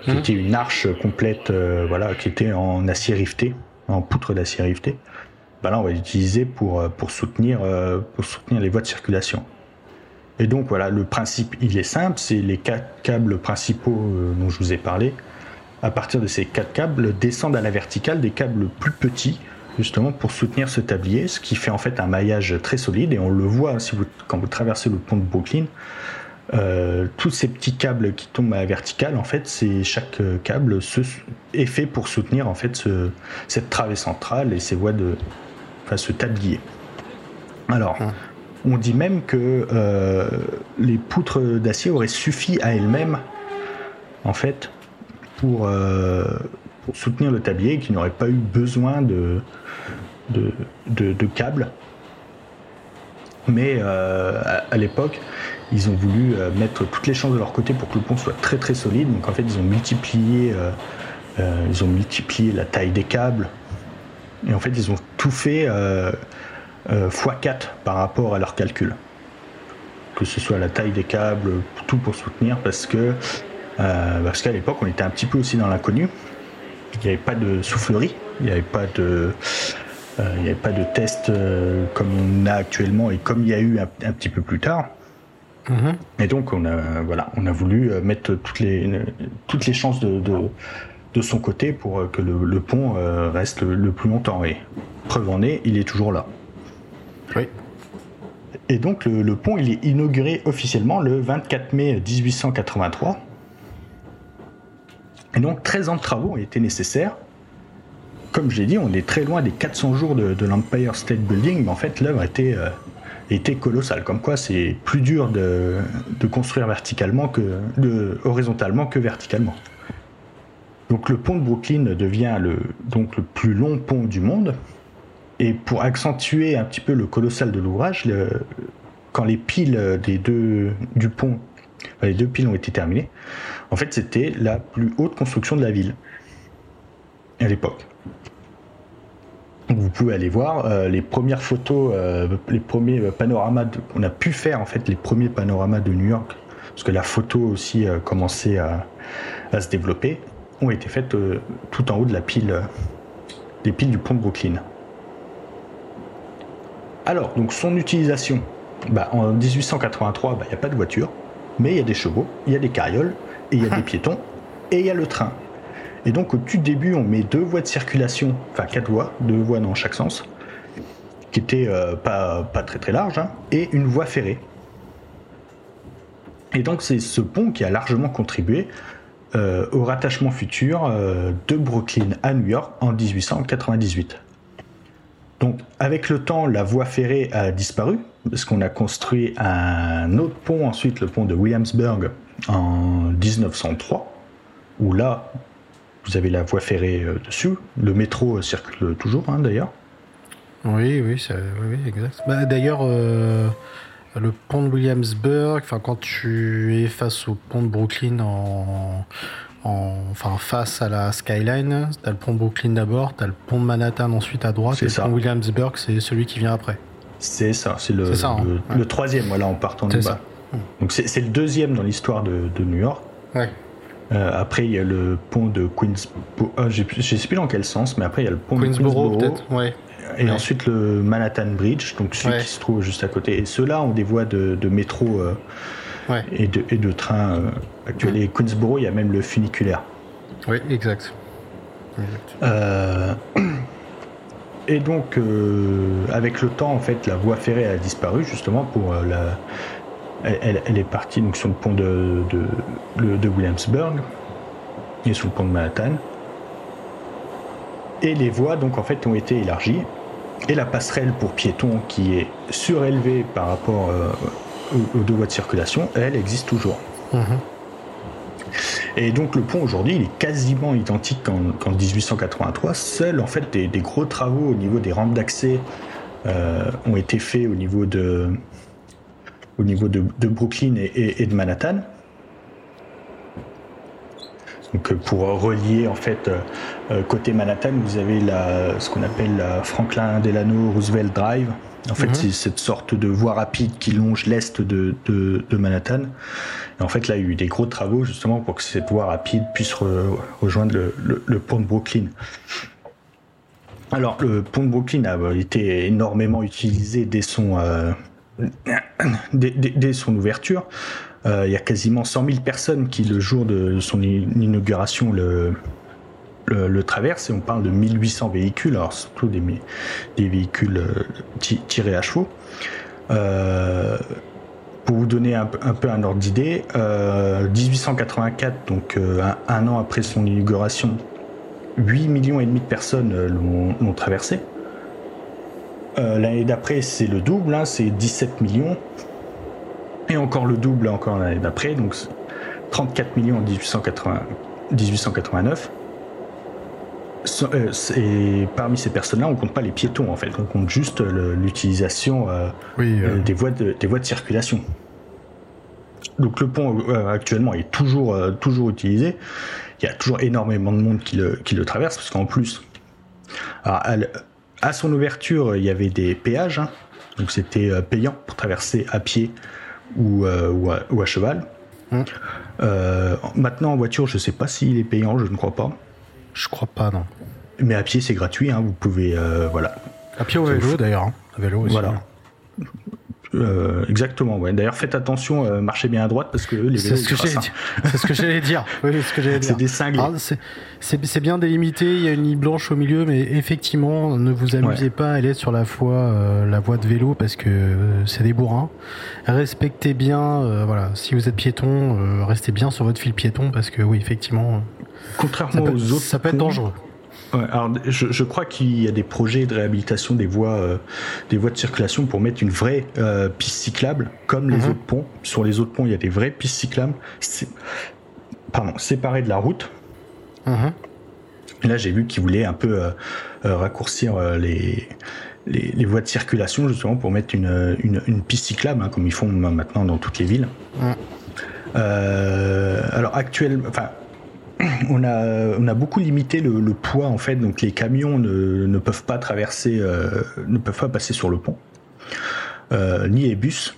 qui était une arche complète, euh, voilà, qui était en acier rifté, en poutre d'acier rifté. Bah là, on va l'utiliser pour, euh, pour, soutenir, euh, pour soutenir les voies de circulation. Et donc voilà, le principe, il est simple, c'est les quatre câbles principaux dont je vous ai parlé. À partir de ces quatre câbles, descendent à la verticale des câbles plus petits, justement pour soutenir ce tablier, ce qui fait en fait un maillage très solide. Et on le voit si vous, quand vous traversez le pont de Brooklyn, euh, tous ces petits câbles qui tombent à la verticale, en fait, c'est chaque euh, câble est fait pour soutenir en fait cette travée centrale et ces voies de, enfin, ce tablier. Alors, ah. on dit même que euh, les poutres d'acier auraient suffi à elles-mêmes, en fait, pour, soutenir le tablier, qui n'aurait pas eu besoin de, de, de câbles. Mais à l'époque, ils ont voulu euh, mettre toutes les chances de leur côté pour que le pont soit très très solide. Donc en fait, ils ont multiplié, euh, euh, ils ont multiplié la taille des câbles. Et en fait, ils ont tout fait x4 par rapport à leurs calculs. Que ce soit la taille des câbles, tout pour soutenir, parce que parce qu'à l'époque, on était un petit peu aussi dans l'inconnu. Il n'y avait pas de soufflerie, il n'y avait pas de il n'y avait pas de test comme on a actuellement et comme il y a eu un petit peu plus tard. Et donc on a voilà, on a voulu euh, mettre toutes les toutes les chances de, de, son côté pour euh, que le, pont euh, reste le, plus longtemps. Et preuve en est, il est toujours là. Oui. Et donc le, pont il est inauguré officiellement le 24 mai 1883. Et donc 13 ans de travaux ont été nécessaires. Comme je l'ai dit, on est très loin des 400 jours de, l'Empire State Building, mais en fait l'œuvre était était colossal. Comme quoi, c'est plus dur de, construire verticalement que de, horizontalement que verticalement. Donc le pont de Brooklyn devient le, donc le plus long pont du monde. Et pour accentuer un petit peu le colossal de l'ouvrage, quand les piles des deux du pont, les deux piles ont été terminées, en fait c'était la plus haute construction de la ville à l'époque vous pouvez aller voir euh, les premières photos, euh, les premiers panoramas qu'on a pu faire en fait, les premiers panoramas de New York, parce que la photo aussi a commencé à, se développer, ont été faites euh, tout en haut de la pile, des piles du pont de Brooklyn. Alors, donc son utilisation, bah, en 1883, bah, il n'y a pas de voiture, mais il y a des chevaux, il y a des carrioles, et il y a des piétons, et il y a le train. Et donc au tout début, on met deux voies de circulation, enfin quatre voies, deux voies dans chaque sens, qui étaient euh, pas, pas très très larges, hein, et une voie ferrée. Et donc c'est ce pont qui a largement contribué euh, au rattachement futur euh, de Brooklyn à New York en 1898. Donc avec le temps, la voie ferrée a disparu, parce qu'on a construit un autre pont ensuite, le pont de Williamsburg, en 1903, où là, vous avez la voie ferrée euh, dessus. Le métro euh, circule toujours, hein, d'ailleurs. Oui, oui, oui, exact. Bah, d'ailleurs, euh, le pont de Williamsburg, quand tu es face au pont de Brooklyn en, enfin face à la skyline, t'as le pont de Brooklyn d'abord, t'as le pont de Manhattan ensuite à droite, et le pont Williamsburg, c'est celui qui vient après. C'est ça, c'est le, ça, hein, le, ouais. le troisième, voilà, en partant de bas. ça. Donc c'est c'est le deuxième dans l'histoire de, de New York. Ouais. Euh, après, il y a le pont de Queensboro. Ah, plus- je sais plus dans quel sens, mais après, il y a le pont Queensboro, de Queensboro. peut-être. Ouais. Et Ouais. ensuite le Manhattan Bridge, donc celui Ouais. qui se trouve juste à côté. Et ceux-là ont des voies de, de métro euh, Ouais. et, de, et de train euh, actuels. Et Queensboro, il y a même le funiculaire. Oui, exact. Exact. Euh, et donc, euh, avec le temps, en fait, la voie ferrée a disparu justement pour euh, la. Elle, est partie donc sur le pont de, de, le- de Williamsburg et sur le pont de Manhattan. Et les voies donc en fait ont été élargies. Et la passerelle pour piétons qui est surélevée par rapport euh, aux, aux deux voies de circulation, elle existe toujours. Mhm. Et donc le pont aujourd'hui, il est quasiment identique qu'en qu'en 1883. Seuls en fait des, des gros travaux au niveau des rampes d'accès euh, ont été faits au niveau de, au niveau de, de Brooklyn et, et- et de Manhattan. Donc euh, pour relier en fait euh, euh, côté Manhattan, vous avez la, ce qu'on appelle la Franklin Delano Roosevelt Drive. En fait, Mhm. c'est cette sorte de voie rapide qui longe l'est de, de- de Manhattan. Et en fait, là, il y a eu des gros travaux justement pour que cette voie rapide puisse re- rejoindre le, le- le pont de Brooklyn. Alors, le pont de Brooklyn a été énormément utilisé dès son, euh, dès, son ouverture. Euh, il y a quasiment 100 000 personnes qui, le jour de son inauguration, le, traversent. Et on parle de 1800 véhicules, alors surtout des, véhicules euh, ti- tirés à chevaux. Euh, pour vous donner un, peu- un ordre d'idée, euh, 1884, donc un, an après son inauguration, 8 millions et demi de personnes l'ont traversé. Euh, l'année d'après, c'est le double, hein, c'est 17 millions. Et encore le double encore l'année d'après, donc 34 millions en 1880 1889. So- euh, Et parmi ces personnes-là, on compte pas les piétons en fait, on compte juste le- l'utilisation euh, Oui, euh, euh, des, voies de, des voies de circulation. Donc le pont euh, actuellement est toujours, euh, toujours utilisé. Il y a toujours énormément de monde qui le, qui le traverse parce qu'en plus, alors, à son ouverture, il y avait des péages, hein. donc c'était euh, payant pour traverser à pied ou, euh, ou, à, ou à cheval. Mm. Euh, maintenant en voiture, je sais pas s'il est payant, je ne crois pas. je crois pas, non. Mais à pied, c'est gratuit. hein, vous pouvez, euh, voilà, À pied au vélo, d'ailleurs. hein. À vélo aussi. Voilà. Euh, exactement, ouais. D'ailleurs, faites attention, euh, marchez bien à droite parce que eux, les C'est vélos, ce que j'allais dire. C'est ce que j'allais dire. Oui, c'est ce que j'allais dire. C'est des cinglés. Alors, c'est- C'est c'est bien délimité, il y a une ligne blanche au milieu, mais effectivement, ne vous amusez pas à aller sur la voie, euh, la voie de vélo parce que euh, c'est des bourrins. Respectez bien, euh, voilà, si vous êtes piéton, euh, restez bien sur votre fil piéton parce que oui, effectivement, ça Contrairement peut, aux autres, ça peut être dangereux. Ouais, alors, je, je crois qu'il y a des projets de réhabilitation des voies, euh, des voies de circulation pour mettre une vraie euh, piste cyclable, comme les Mhm. autres ponts. Sur les autres ponts, il y a des vraies pistes cyclables, pardon, séparées de la route. Mhm. Là, j'ai vu qu'ils voulaient un peu euh, raccourcir les, les, les voies de circulation justement pour mettre une, une, une piste cyclable, hein, comme ils font maintenant dans toutes les villes. Alors actuellement, enfin, on a, beaucoup limité le, poids en fait, donc les camions ne, peuvent pas traverser, euh, ne peuvent pas passer sur le pont, euh, ni les bus.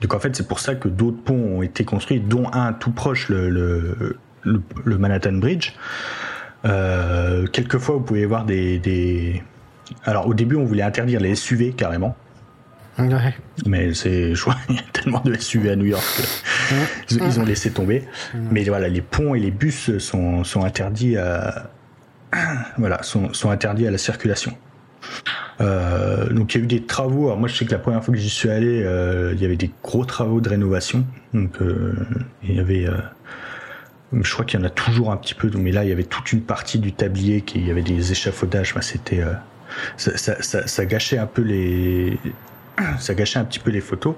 Donc en fait, c'est pour ça que d'autres ponts ont été construits, dont un tout proche, le, Manhattan Bridge. Euh, quelquefois, vous pouvez voir des... Alors au début, on voulait interdire les SUV carrément. Ouais. Mais c'est, je il y a tellement de SUV à New York qu'ils ils ont laissé tomber. Mais voilà, les ponts et les bus sont, sont interdits à, voilà, sont, sont interdits à la circulation. Euh, donc il y a eu des travaux. Alors moi, je sais que la première fois que j'y suis allé, euh, il y avait des gros travaux de rénovation. Donc euh, il y avait, je crois qu'il y en a toujours un petit peu. Mais là, il y avait toute une partie du tablier qui, il y avait des échafaudages. Bah, c'était, ça, ça, ça, ça gâchait un peu les, ça gâchait un petit peu les photos.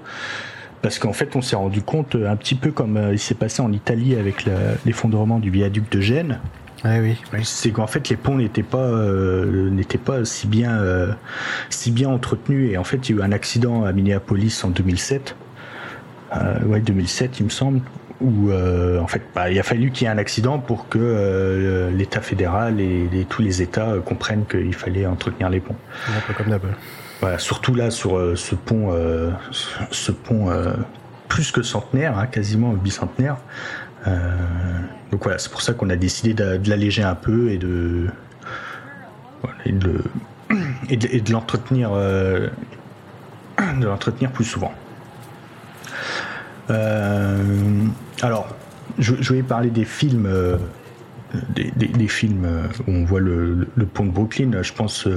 Parce qu'en fait, on s'est rendu compte, euh, un petit peu comme euh, il s'est passé en Italie avec l'effondrement du viaduc de Gênes, Ouais, oui, oui. c'est qu'en fait les ponts n'étaient pas euh, n'étaient pas si bien euh, si bien entretenus et en fait il y a eu un accident à Minneapolis en 2007 euh, ouais 2007 il me semble où en fait bah, il a fallu qu'il y ait un accident pour que l'État fédéral et, et tous les États comprennent qu'il fallait entretenir les ponts Un peu comme d'hab. Voilà, surtout là sur ce pont, ce pont plus que centenaire, hein, quasiment bicentenaire. donc voilà, c'est pour ça qu'on a décidé de, l'alléger un peu et de, et de, et de l'entretenir de l'entretenir plus souvent. alors, je, je, vais parler des films des, films euh, où on voit le, pont de Brooklyn, je pense.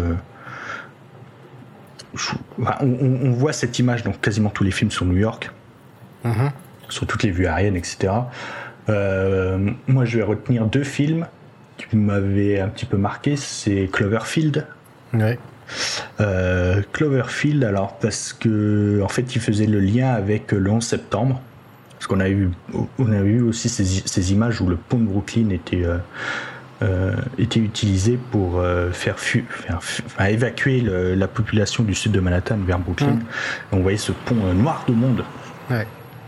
Euh, on, voit cette image dans quasiment tous les films sur New York, mhm. sur toutes les vues aériennes, etc. Euh, moi, je vais retenir deux films qui m'avaient un petit peu marqué. C'est Cloverfield. Cloverfield, alors parce que en fait, il faisait le lien avec le 11 septembre. Parce qu'on a eu, on a eu aussi ces, images où le pont de Brooklyn était, euh, euh, était utilisé pour euh, faire, évacuer la population du sud de Manhattan vers Brooklyn. Mmh. on voyait ce pont noir de monde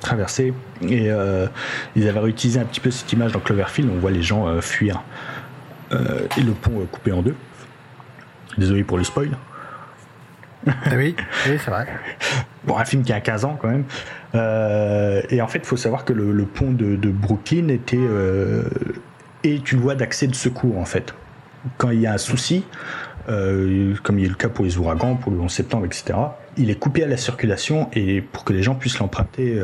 traverser. Et ils avaient réutilisé un petit peu cette image dans Cloverfield. On voit les gens fuir et le pont coupé en deux. Désolé pour le spoil. Ah oui, oui c'est vrai. Bon, un film qui a 15 ans quand même. Euh, et en fait, il faut savoir que le, pont de, Brooklyn était euh, est une voie d'accès de secours en fait. Quand il y a un souci, euh, comme il est le cas pour les ouragans, pour le 11 septembre, etc., il est coupé à la circulation et pour que les gens puissent l'emprunter,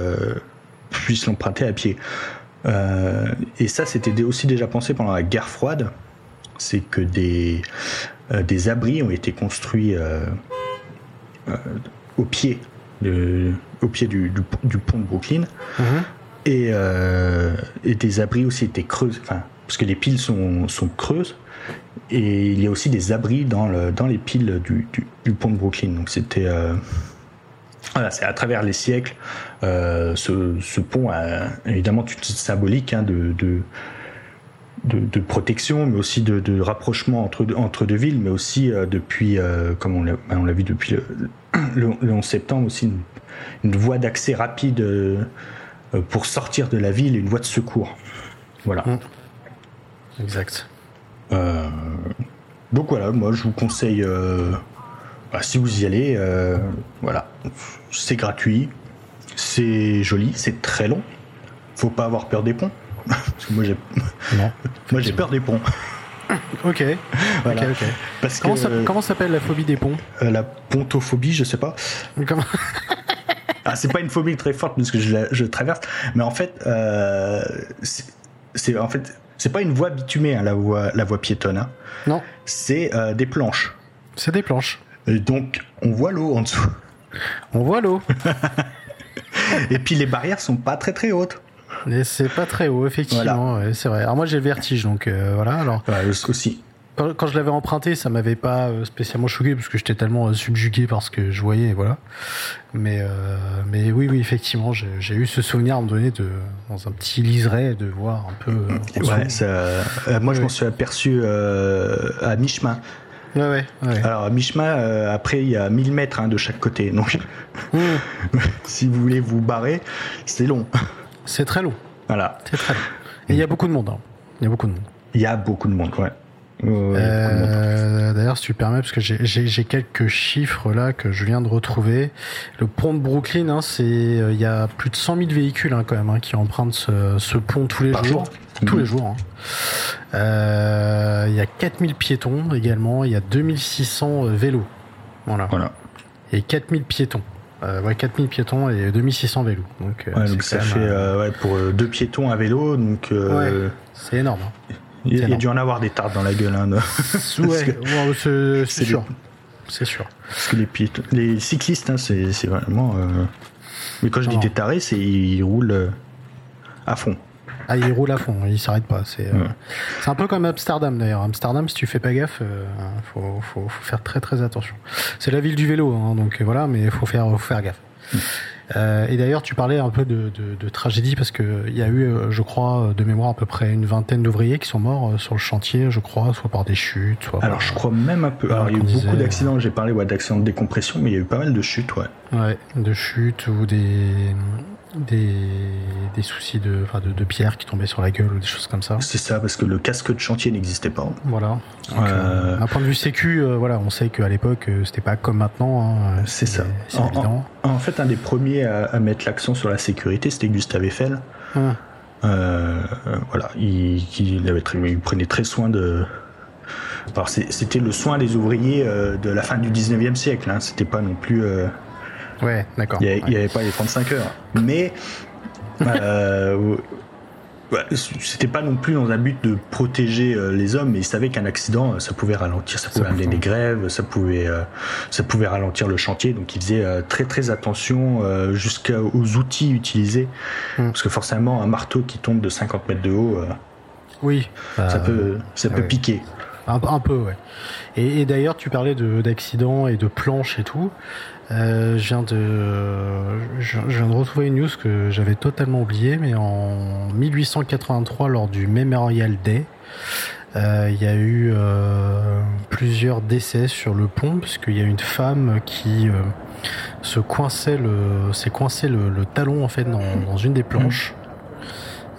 puissent l'emprunter à pied. et ça, c'était aussi déjà pensé pendant la guerre froide. C'est que des des abris ont été construits au pied au pied du, pont de Brooklyn. Mhm. Euh, et, des abris aussi étaient creuses, enfin, parce que les piles sont, creuses. Et il y a aussi des abris dans, le, dans les piles du, pont de Brooklyn. Donc c'était. Euh, voilà, c'est à travers les siècles. Euh, ce, pont a évidemment toute symbolique hein, de, protection, mais aussi de, rapprochement entre, deux villes, mais aussi depuis, comme on l'a vu depuis le, le, 11 septembre aussi une, voie d'accès rapide euh, pour sortir de la ville, une voie de secours. Voilà. Exact. Euh, donc voilà, moi je vous conseille, euh, bah, si vous y allez, voilà, c'est gratuit, c'est joli, c'est très long. Faut pas avoir peur des ponts. Parce que moi j'ai, moi j'ai peur des ponts. Ok. ok, ok. Parce comment, que, comment s'appelle la phobie des ponts? Euh, La pontophobie, je sais pas. Comment ah, c'est pas une phobie très forte parce que je, je traverse, mais en fait, euh, c'est en fait, c'est pas une voie bitumée, hein, la voie, la voie piétonne. Hein. Non. C'est euh, des planches. C'est des planches. Et donc, on voit l'eau en dessous. On voit l'eau. Et puis les barrières sont pas très très hautes c'est pas très haut, effectivement. c'est vrai. Alors moi j'ai le vertige, donc euh, voilà. Alors. aussi. Quand, je l'avais emprunté, ça m'avait pas euh, spécialement choqué parce que j'étais tellement euh, subjugué par ce que je voyais, voilà. Mais mais oui, oui, effectivement, j'ai eu ce souvenir à un moment donné de dans un petit liseré de voir un peu. ouais, ça, moi je m'en suis aperçu à mi-chemin. Ouais, ouais, ouais. Alors, à mi-chemin, après, il y a 1000 mètres hein, de chaque côté. Donc, mmh. si vous voulez vous barrer, c'est long. C'est très long. Voilà. C'est très long. Et il y a beaucoup de monde. Hein. Il y a beaucoup de monde. Il y a beaucoup de monde, ouais. Euh, d'ailleurs, si tu permets, parce que j'ai quelques chiffres là que je viens de retrouver. Le pont de Brooklyn, hein, c'est euh, il y a plus de 100 000 véhicules hein, quand même qui empruntent ce, pont tous les jours. Tous les jours. Euh, il y a 4000 piétons également. Il y a 2600 vélos. Voilà. voilà. Et 4000 piétons. Euh, ouais, 4000 piétons et 2600 vélos. Donc, donc ça fait euh, ouais, pour deux piétons un vélo, donc. c'est énorme. Hein. Il, y a dû en avoir des tartes dans la gueule. Hein, ouais, c'est sûr. C'est sûr. Parce que les, les cyclistes, hein, c'est vraiment. Mais quand je dis des tarés, c'est ils roulent à fond. Ah, il roule à fond, il s'arrête pas. C'est euh, un peu comme Amsterdam d'ailleurs. Amsterdam, si tu fais pas gaffe, euh, faut, faut, faut, faire très très attention. C'est la ville du vélo, hein, donc voilà, mais il faut faire, faut faire gaffe. Mm. Euh, et d'ailleurs, tu parlais un peu de, de, de tragédie parce que il y a eu, euh, je crois, de mémoire à peu près une vingtaine d'ouvriers qui sont morts euh, sur le chantier, je crois, soit par des chutes, soit. Alors, je crois même un peu. Alors, il y a eu beaucoup d'accidents. J'ai parlé ouais, d'accidents de décompression, mais il y a eu pas mal de chutes, ouais. Ouais, de chutes ou des des, des soucis de, enfin de, de pierre qui tombaient sur la gueule ou des choses comme ça. C'est ça, parce que le casque de chantier n'existait pas. Voilà. Donc, Euh, euh, D'un point de vue sécu, euh, voilà, on sait qu'à l'époque, c'était pas comme maintenant. hein, C'est ça. C'est En- évident. En fait, un des premiers à, à mettre l'accent sur la sécurité, c'était Gustave Eiffel. Ah, Euh, voilà, il, il avait très- il prenait très soin de. Alors, c'était le soin des ouvriers de la fin du 19e siècle. Hein. C'était pas non plus. euh, ouais, d'accord. Il n'y Ouais. avait pas les 35 heures. Mais euh, c'était pas non plus dans un but de protéger euh, les hommes, mais ils savaient qu'un accident, euh, ça pouvait ralentir, ça pouvait amener des grèves, ça pouvait, ça pouvait ralentir le chantier. Donc ils faisaient très très attention jusqu'aux outils utilisés, Mm. parce que forcément un marteau qui tombe de 50 mètres de haut, Oui. ça Euh, peut, ça peut ouais. piquer. Un, un peu, ouais. Et, et d'ailleurs, tu parlais de- d'accidents et de planches et tout. Euh, je, viens de, je, je viens de retrouver une news que j'avais totalement oubliée, mais en 1883, lors du Memorial Day, euh, il y a eu euh, plusieurs décès sur le pont, puisqu'il y a une femme qui se coinçait le, s'est coincé le, le talon en fait dans, dans une des planches.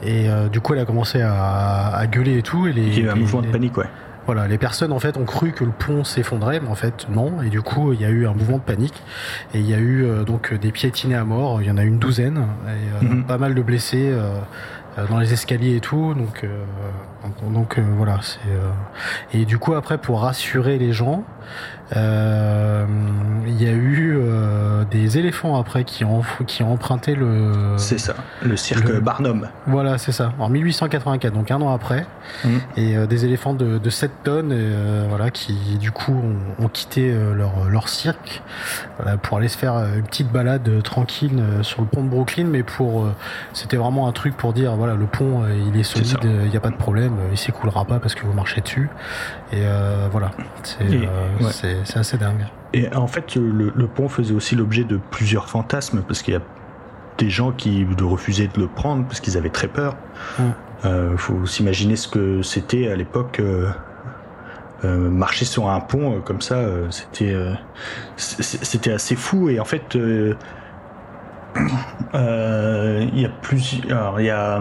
Et du coup, elle a commencé à, à gueuler et tout. Et les, Il y a eu un les- mouvement de panique, ouais. Voilà, les personnes en fait ont cru que le pont s'effondrait, mais en fait non. Et du coup, il y a eu un mouvement de panique et il y a eu euh, donc des piétinés à mort. Il y en a une douzaine et euh, Mhm. pas mal de blessés euh, dans les escaliers et tout. Donc euh, donc, donc, euh, voilà, c'est euh, et du coup après pour rassurer les gens, euh, il y a eu euh, des éléphants après qui ont qui ont emprunté le C'est ça, le cirque le- Barnum. voilà, c'est ça. En 1884, donc un an après, Mhm. et euh, des éléphants de, de 7 tonnes, voilà, qui du coup ont, ont quitté leur, leur cirque, voilà, pour aller se faire une petite balade tranquille sur le pont de Brooklyn, mais pour, c'était vraiment un truc pour dire, voilà, le pont, il est solide, il n'y a pas de problème, il s'écoulera pas parce que vous marchez dessus, et voilà, c'est, Et- ouais. c'est, assez dingue. Et en fait, le, le pont faisait aussi l'objet de plusieurs fantasmes, parce qu'il y a des gens qui de refusaient de le prendre parce qu'ils avaient très peur. Mm. Euh, faut s'imaginer ce que c'était à l'époque. euh, euh, marcher sur un pont euh, comme ça, euh, c'était euh, c'était assez fou. Et en fait, euh, euh, il y a plusieurs. Il y a.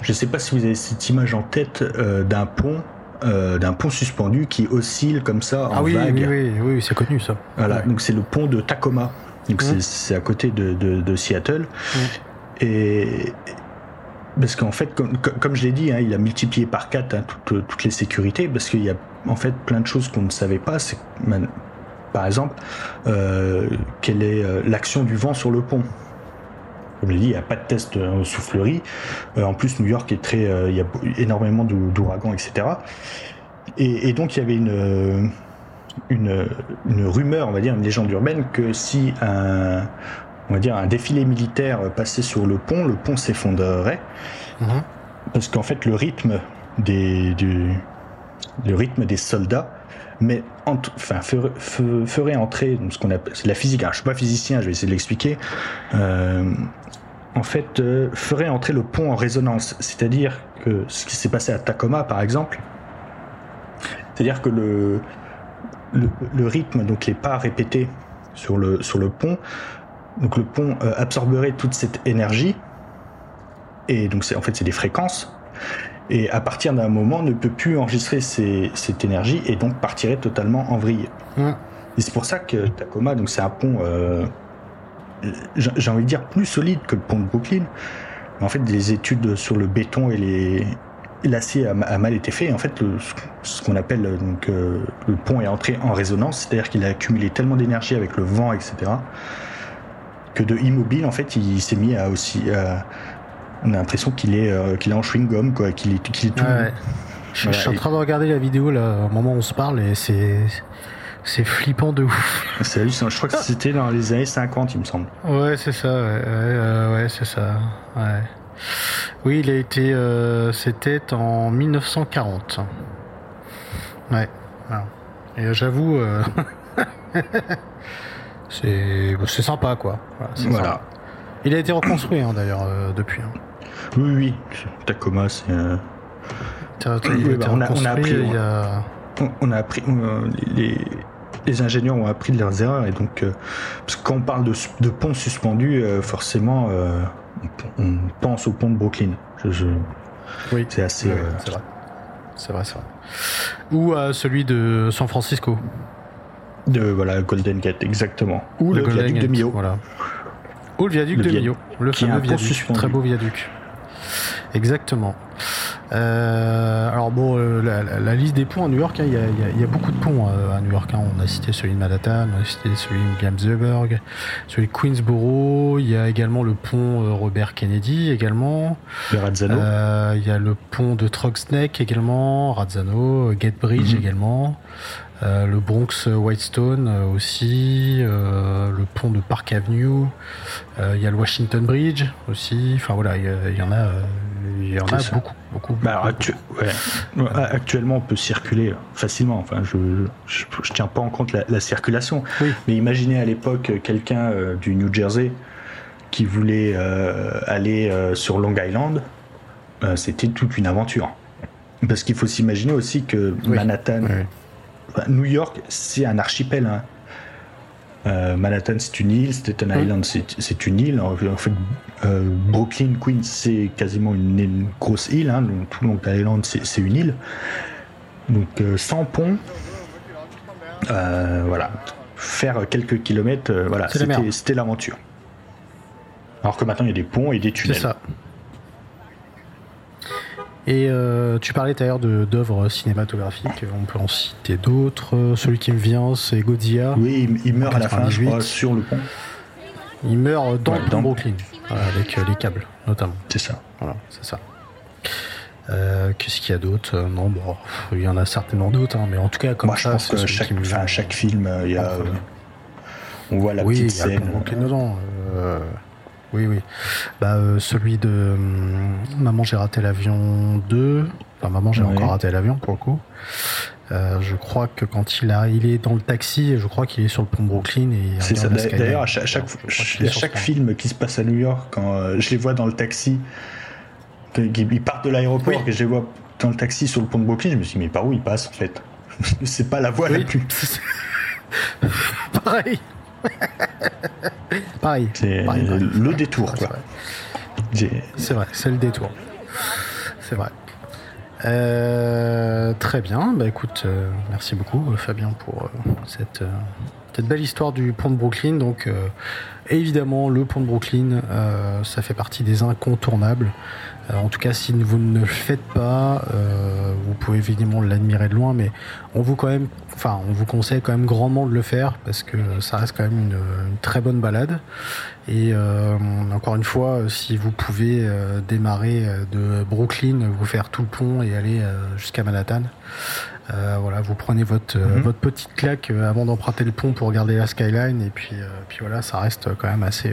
Je sais pas si vous avez cette image en tête euh, d'un pont. Euh, d'un pont suspendu qui oscille comme ça en ah oui, vague. oui, oui, oui, c'est connu ça. Voilà, donc c'est le pont de Tacoma. Donc c'est- Mhm. c'est à côté de, de- de Seattle. Et parce qu'en fait, comme, je l'ai dit, hein, il a multiplié par 4 toutes, toutes les sécurités, parce qu'il y a en fait plein de choses qu'on ne savait pas. C'est par exemple, euh, quelle est euh, l'action du vent sur le pont comme je l'ai dit, il n'y a pas de test euh, soufflerie. Euh, en plus, New York est très, euh, il y a énormément d'ou- d'ouragans, etc. Et, et donc, il y avait une, euh, une, une rumeur, on va dire, une légende urbaine, que si un, on va dire, un défilé militaire passait sur le pont, le pont s'effondrerait, Mhm. parce qu'en fait, le rythme des, du, le rythme des soldats mais enfin, ferait, fe- ferait entrer donc, ce qu'on appelle la physique. Alors, je suis pas physicien, je vais essayer de l'expliquer. Euh, en fait, euh, ferait entrer le pont en résonance, c'est-à-dire que ce qui s'est passé à Tacoma, par exemple, c'est-à-dire que le, le, rythme, donc les pas répétés sur le sur le pont, donc le pont euh, absorberait toute cette énergie et donc en fait c'est des fréquences et à partir d'un moment ne peut plus enregistrer cette énergie et donc partirait totalement en vrille. Et c'est pour ça que Tacoma, donc c'est un pont, euh, j'ai envie de dire plus solide que le pont de Brooklyn. Mais en fait, des études sur le béton et les l'acier a, a mal été fait. En fait, le- ce qu'on appelle donc euh, le pont est entré en résonance, c'est-à-dire qu'il a accumulé tellement d'énergie avec le vent, etc., que de immobile, en fait, il s'est mis à aussi. à- on a l'impression qu'il est, euh, qu'il est en chewing gum, quoi, qu'il est, qu'il est tout. Ouais. Je, Voilà, je suis en train de regarder la vidéo là, au moment où on se parle et c'est c'est flippant de ouf. C'est hallucinant. Je crois que c'était dans les années 50, il me semble. Ouais, c'est ça. Ouais, ouais, euh, ouais, c'est ça. Ouais. Oui, il a été. euh, C'était en 1940. Ouais. voilà. Et j'avoue, euh, c'est c'est sympa quoi. Voilà. c'est Voilà. sympa. Il a été reconstruit hein, d'ailleurs depuis. hein. Oui, oui. Tacoma, c'est. euh, Oui, bah, on a- on a reconstruit, appris, il y a. on- On a appris. euh, les, les ingénieurs ont appris de leurs erreurs et donc parce que quand on parle de, de pont suspendu, forcément on, pense au pont de Brooklyn. Oui, c'est assez. c'est vrai. C'est vrai, Ou celui de San Francisco. De voilà Golden Gate exactement. Ou le, viaduc de Mio. Voilà. Ou le viaduc de Mio, le fameux viaduc, très beau viaduc. Exactement. Euh, alors bon, euh, la, liste des ponts à New York, hein, il y, a, beaucoup de ponts euh, à New York. Hein. On a cité celui de Manhattan, on a cité celui de Williamsburg, celui de Queensboro. Il y a également le pont Robert Kennedy également. Le Razzano. Il y a le pont de Trogsneck également, Razzano, Gate Bridge mhm. également. Euh, le Bronx Whitestone euh, aussi, euh, le pont de Park Avenue, il y a le Washington Bridge aussi. Enfin voilà, il y, en a, il y en a beaucoup, beaucoup. Bah, Actuellement, on peut circuler facilement. Enfin, je, je, tiens pas en compte la, circulation. Mais imaginez à l'époque quelqu'un du New Jersey qui voulait aller sur Long Island, c'était toute une aventure. Parce qu'il faut s'imaginer aussi que Manhattan, New York, c'est un archipel. Hein. Euh, Manhattan, c'est une île. Staten Island, c'est une île. En fait, euh, Brooklyn, Queens, c'est quasiment une, grosse île. Hein. Donc, tout Long Island, c'est une île. Donc, euh, sans pont, voilà, faire quelques kilomètres, voilà, c'était l'aventure. Alors que maintenant, il y a des ponts et des tunnels. C'est ça. Et euh, tu parlais d'ailleurs d'œuvres cinématographiques, on peut en citer d'autres. Celui qui me vient, c'est Godzilla. Oui, il meurt à la fin, je crois, sur le pont. Il meurt dans, Brooklyn, avec euh, les câbles, notamment. C'est ça. Voilà, c'est ça. Euh, qu'est-ce qu'il y a d'autre? Non, bon, il y en a certainement d'autres, hein, mais en tout cas, comme ça, c'est chaque, chaque film, il y a, on voit la petite scène. Oui, il y a Brooklyn dedans. Oui, oui. Bah, euh, celui de hum, Maman, j'ai raté l'avion 2. Enfin, Maman, j'ai encore raté l'avion pour le coup. Euh, je crois que quand il, a, il est dans le taxi, je crois qu'il est sur le pont de Brooklyn. C'est ça. D'ailleurs, à chaque, chaque, film qui se passe à New York, quand euh, je les vois dans le taxi, ils partent de l'aéroport, et je les vois dans le taxi sur le pont de Brooklyn, je me suis dit, mais par où ils passent en fait? C'est pas la voie la plus. Pareil. pareil. C'est le détour, quoi. C'est vrai, c'est le détour. C'est vrai. Euh, très bien. Bah écoute, euh, merci beaucoup Fabien pour euh, cette, cette, belle histoire du pont de Brooklyn. Donc évidemment, le pont de Brooklyn, ça fait partie des incontournables. en tout cas, si vous ne le faites pas, vous pouvez évidemment l'admirer de loin, mais on vous quand même enfin, on vous conseille quand même grandement de le faire parce que ça reste quand même une, très bonne balade. Et euh, encore une fois, si vous pouvez euh, démarrer euh, de Brooklyn, vous faire tout le pont et aller jusqu'à Manhattan, euh, voilà, vous prenez votre mhm. votre petite claque avant d'emprunter le pont pour regarder la skyline et puis puis voilà, ça reste quand même assez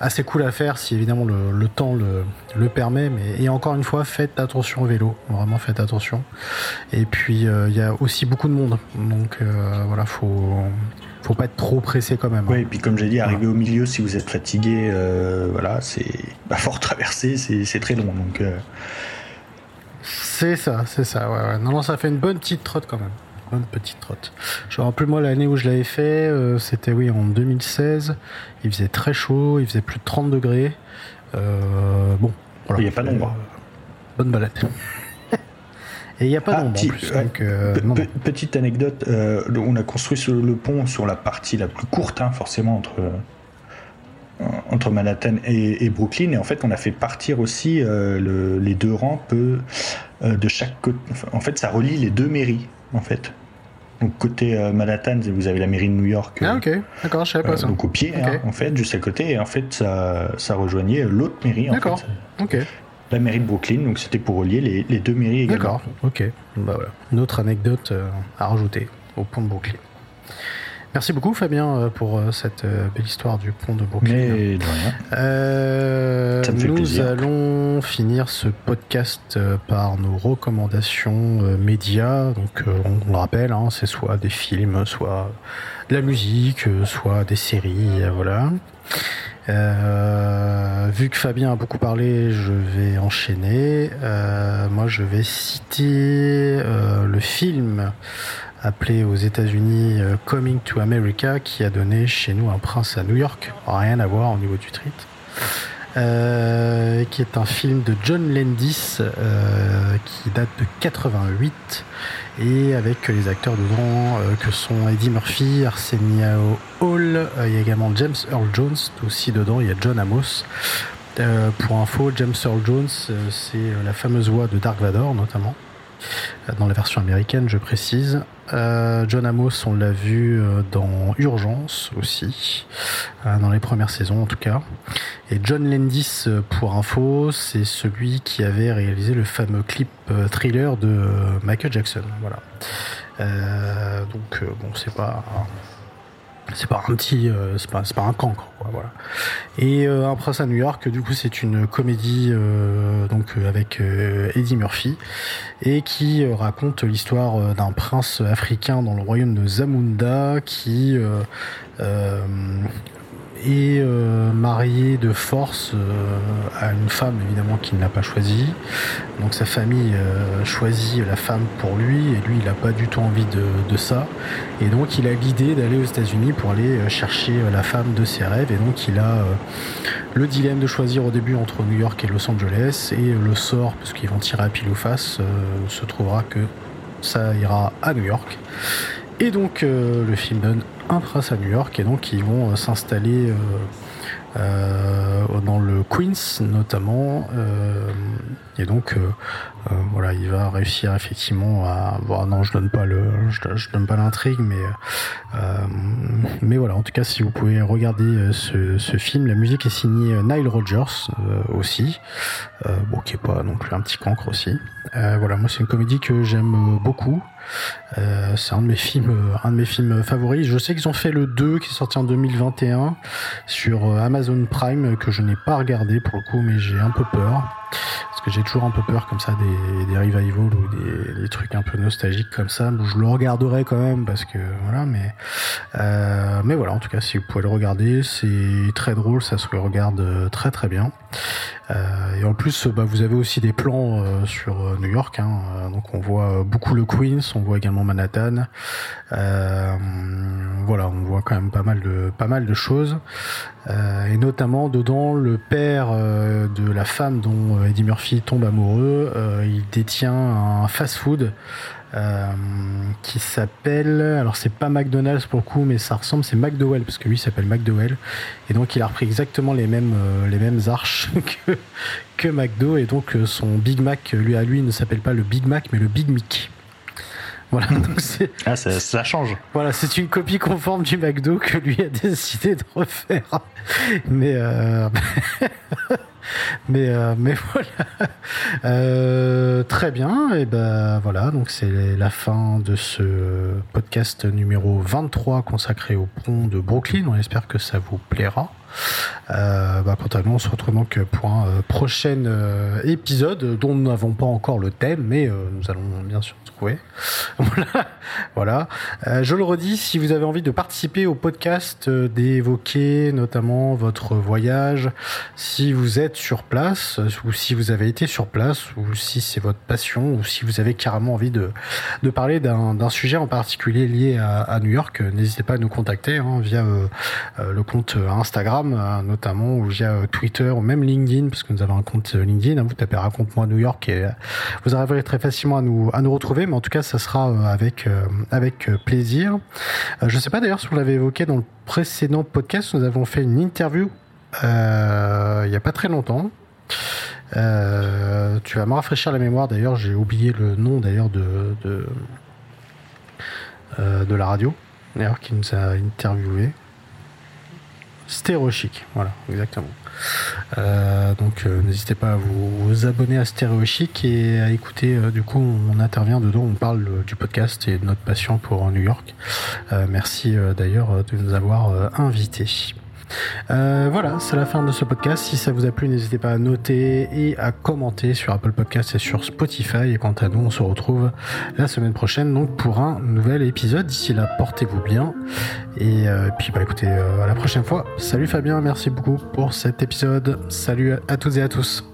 assez cool à faire si évidemment le, temps le, le permet. Mais et encore une fois, faites attention au vélo, vraiment faites attention. Et puis il y a aussi beaucoup de monde, donc voilà, faut faut pas être trop pressé quand même. Oui, et puis comme j'ai dit, arriver au milieu si vous êtes fatigué, voilà, c'est bah, fort traverser, c'est très long, donc. C'est ça, c'est ça. Ouais, ouais. Non, non, ça fait une bonne petite trotte quand même. Bonne petite trotte. Je me rappelle moi l'année où je l'avais fait, euh, c'était oui en 2016. Il faisait très chaud, il faisait plus de 30 degrés. Euh, bon, voilà. Il n'y a pas d'ombre. bonne balade. Et il n'y a pas ah, d'ombre. Euh, petite anecdote, on a construit le pont sur la partie la plus courte, hein, forcément, entre entre Manhattan et, Brooklyn. Et en fait, on a fait partir aussi euh, les deux rampes euh, de chaque côté. En fait, ça relie les deux mairies, en fait. Donc, côté euh, Manhattan, vous avez la mairie de New York. ah, ok, d'accord, je savais pas ça. Donc, au pied, hein, en fait, juste à côté. Et en fait, ça, ça rejoignait l'autre mairie. D'accord, ok. La mairie de Brooklyn, donc c'était pour relier les, les, deux mairies également. D'accord, ok. Bah, voilà. Une autre anecdote à rajouter au pont de Brooklyn. Merci beaucoup Fabien euh, pour euh, cette euh, belle histoire du pont de Brooklyn. nous allons finir ce podcast par nos recommandations médias. Donc on le rappelle, hein, c'est soit des films, soit de la musique, soit des séries, voilà. vu que Fabien a beaucoup parlé, je vais enchaîner. moi, je vais citer le film appelé aux États-Unis Coming to America, qui a donné chez nous un prince à New York. Rien à voir au niveau du titre. Euh, qui est un film de John Landis euh, qui date de 88 et avec les acteurs dedans euh, que sont Eddie Murphy, Arsenio Hall, il y a également James Earl Jones aussi dedans, il y a John Amos. pour info, James Earl Jones, c'est la fameuse voix de Dark Vador notamment dans la version américaine, je précise. Euh, John Amos, on l'a vu euh, dans Urgence aussi, euh, dans les premières saisons en tout cas. Et John Landis, pour info, c'est celui qui avait réalisé le fameux clip thriller de Michael Jackson. Voilà. donc bon, c'est pas c'est pas un petit euh, c'est pas c'est pas un cancre quoi, voilà. Et euh, un prince à New York du coup c'est une comédie euh, donc avec Eddie Murphy et qui raconte l'histoire d'un prince africain dans le royaume de Zamunda qui est euh, marié de force euh, à une femme évidemment qu'il n'a pas choisie. Donc sa famille euh, choisit la femme pour lui et lui il n'a pas du tout envie de, ça. Et donc il a l'idée d'aller aux États-Unis pour aller chercher la femme de ses rêves et donc il a le dilemme de choisir au début entre New York et Los Angeles et le sort parce qu'ils vont tirer à pile ou face se trouvera que ça ira à New York. Et donc le film donne un prince à New York et donc ils vont euh, s'installer euh, euh, dans le Queens notamment et donc voilà il va réussir effectivement à bon non je donne pas le je, donne pas l'intrigue mais mais voilà en tout cas si vous pouvez regarder ce, ce film la musique est signée Nile Rodgers aussi bon qui est pas non plus un petit cancre aussi. Voilà moi c'est une comédie que j'aime beaucoup. Euh, c'est un de mes films, euh, un de mes films favoris. Je sais qu'ils ont fait le 2 qui est sorti en 2021 sur euh, Amazon Prime que je n'ai pas regardé pour le coup, mais j'ai un peu peur que j'ai toujours un peu peur comme ça des, des revivals ou des, trucs un peu nostalgiques comme ça. je le regarderai quand même parce que voilà, mais euh, mais voilà. En tout cas, si vous pouvez le regarder, c'est très drôle, ça se regarde très très bien. Euh, et en plus, bah, vous avez aussi des plans euh, sur euh, New York. Hein, donc on voit beaucoup le Queens, on voit également Manhattan. voilà, on voit quand même pas mal de pas mal de choses. et notamment dedans, le père de la femme dont Eddie Murphy tombe amoureux, il détient un fast-food euh, qui s'appelle, alors c'est pas McDonald's pour le coup, mais ça ressemble, c'est McDowell parce que lui s'appelle McDowell et donc il a repris exactement les mêmes euh, les mêmes arches que que McDo et donc euh, son Big Mac lui à lui ne s'appelle pas le Big Mac mais le Big Mick. Voilà, donc c'est. Ah, ça, ça, change. Voilà, c'est une copie conforme du McDo que lui a décidé de refaire. Mais euh... mais euh, mais voilà euh, très bien et ben voilà donc c'est la fin de ce podcast numéro 23 consacré au pont de Brooklyn on espère que ça vous plaira bah, quant à nous, on se retrouve donc pour un euh, prochain euh, épisode dont nous n'avons pas encore le thème, mais euh, nous allons bien sûr trouver. voilà. je le redis, si vous avez envie de participer au podcast, d'évoquer notamment votre voyage, si vous êtes sur place, ou si vous avez été sur place, ou si c'est votre passion, ou si vous avez carrément envie de, parler d'un sujet en particulier lié à, à New York, n'hésitez pas à nous contacter hein, via le compte Instagram euh, notamment, via euh, Twitter, ou même LinkedIn, parce que nous avons un compte euh, LinkedIn. Hein, vous tapez Raconte-moi New York et vous arriverez très facilement à nous, à nous retrouver. Mais en tout cas, ça sera avec, avec plaisir. je ne sais pas d'ailleurs si vous l'avez évoqué dans le précédent podcast, nous avons fait une interview il n'y a pas très longtemps. Tu vas me rafraîchir la mémoire d'ailleurs, j'ai oublié le nom d'ailleurs de de, de la radio d'ailleurs qui nous a interviewé. Stéréo Chic, voilà, exactement. Euh, donc euh, n'hésitez pas à vous, abonner à Stéréo Chic et à écouter. Euh, du coup, on intervient dedans, on parle du podcast et de notre passion pour New York. merci d'ailleurs de nous avoir invités. Euh, voilà, c'est la fin de ce podcast. Si ça vous a plu, n'hésitez pas à noter et à commenter sur Apple Podcast et sur Spotify. Et quant à nous, on se retrouve la semaine prochaine donc pour un nouvel épisode. D'ici là, portez-vous bien. Et euh, puis bah écoutez, euh, à la prochaine fois. Salut Fabien, merci beaucoup pour cet épisode. Salut à toutes et à tous.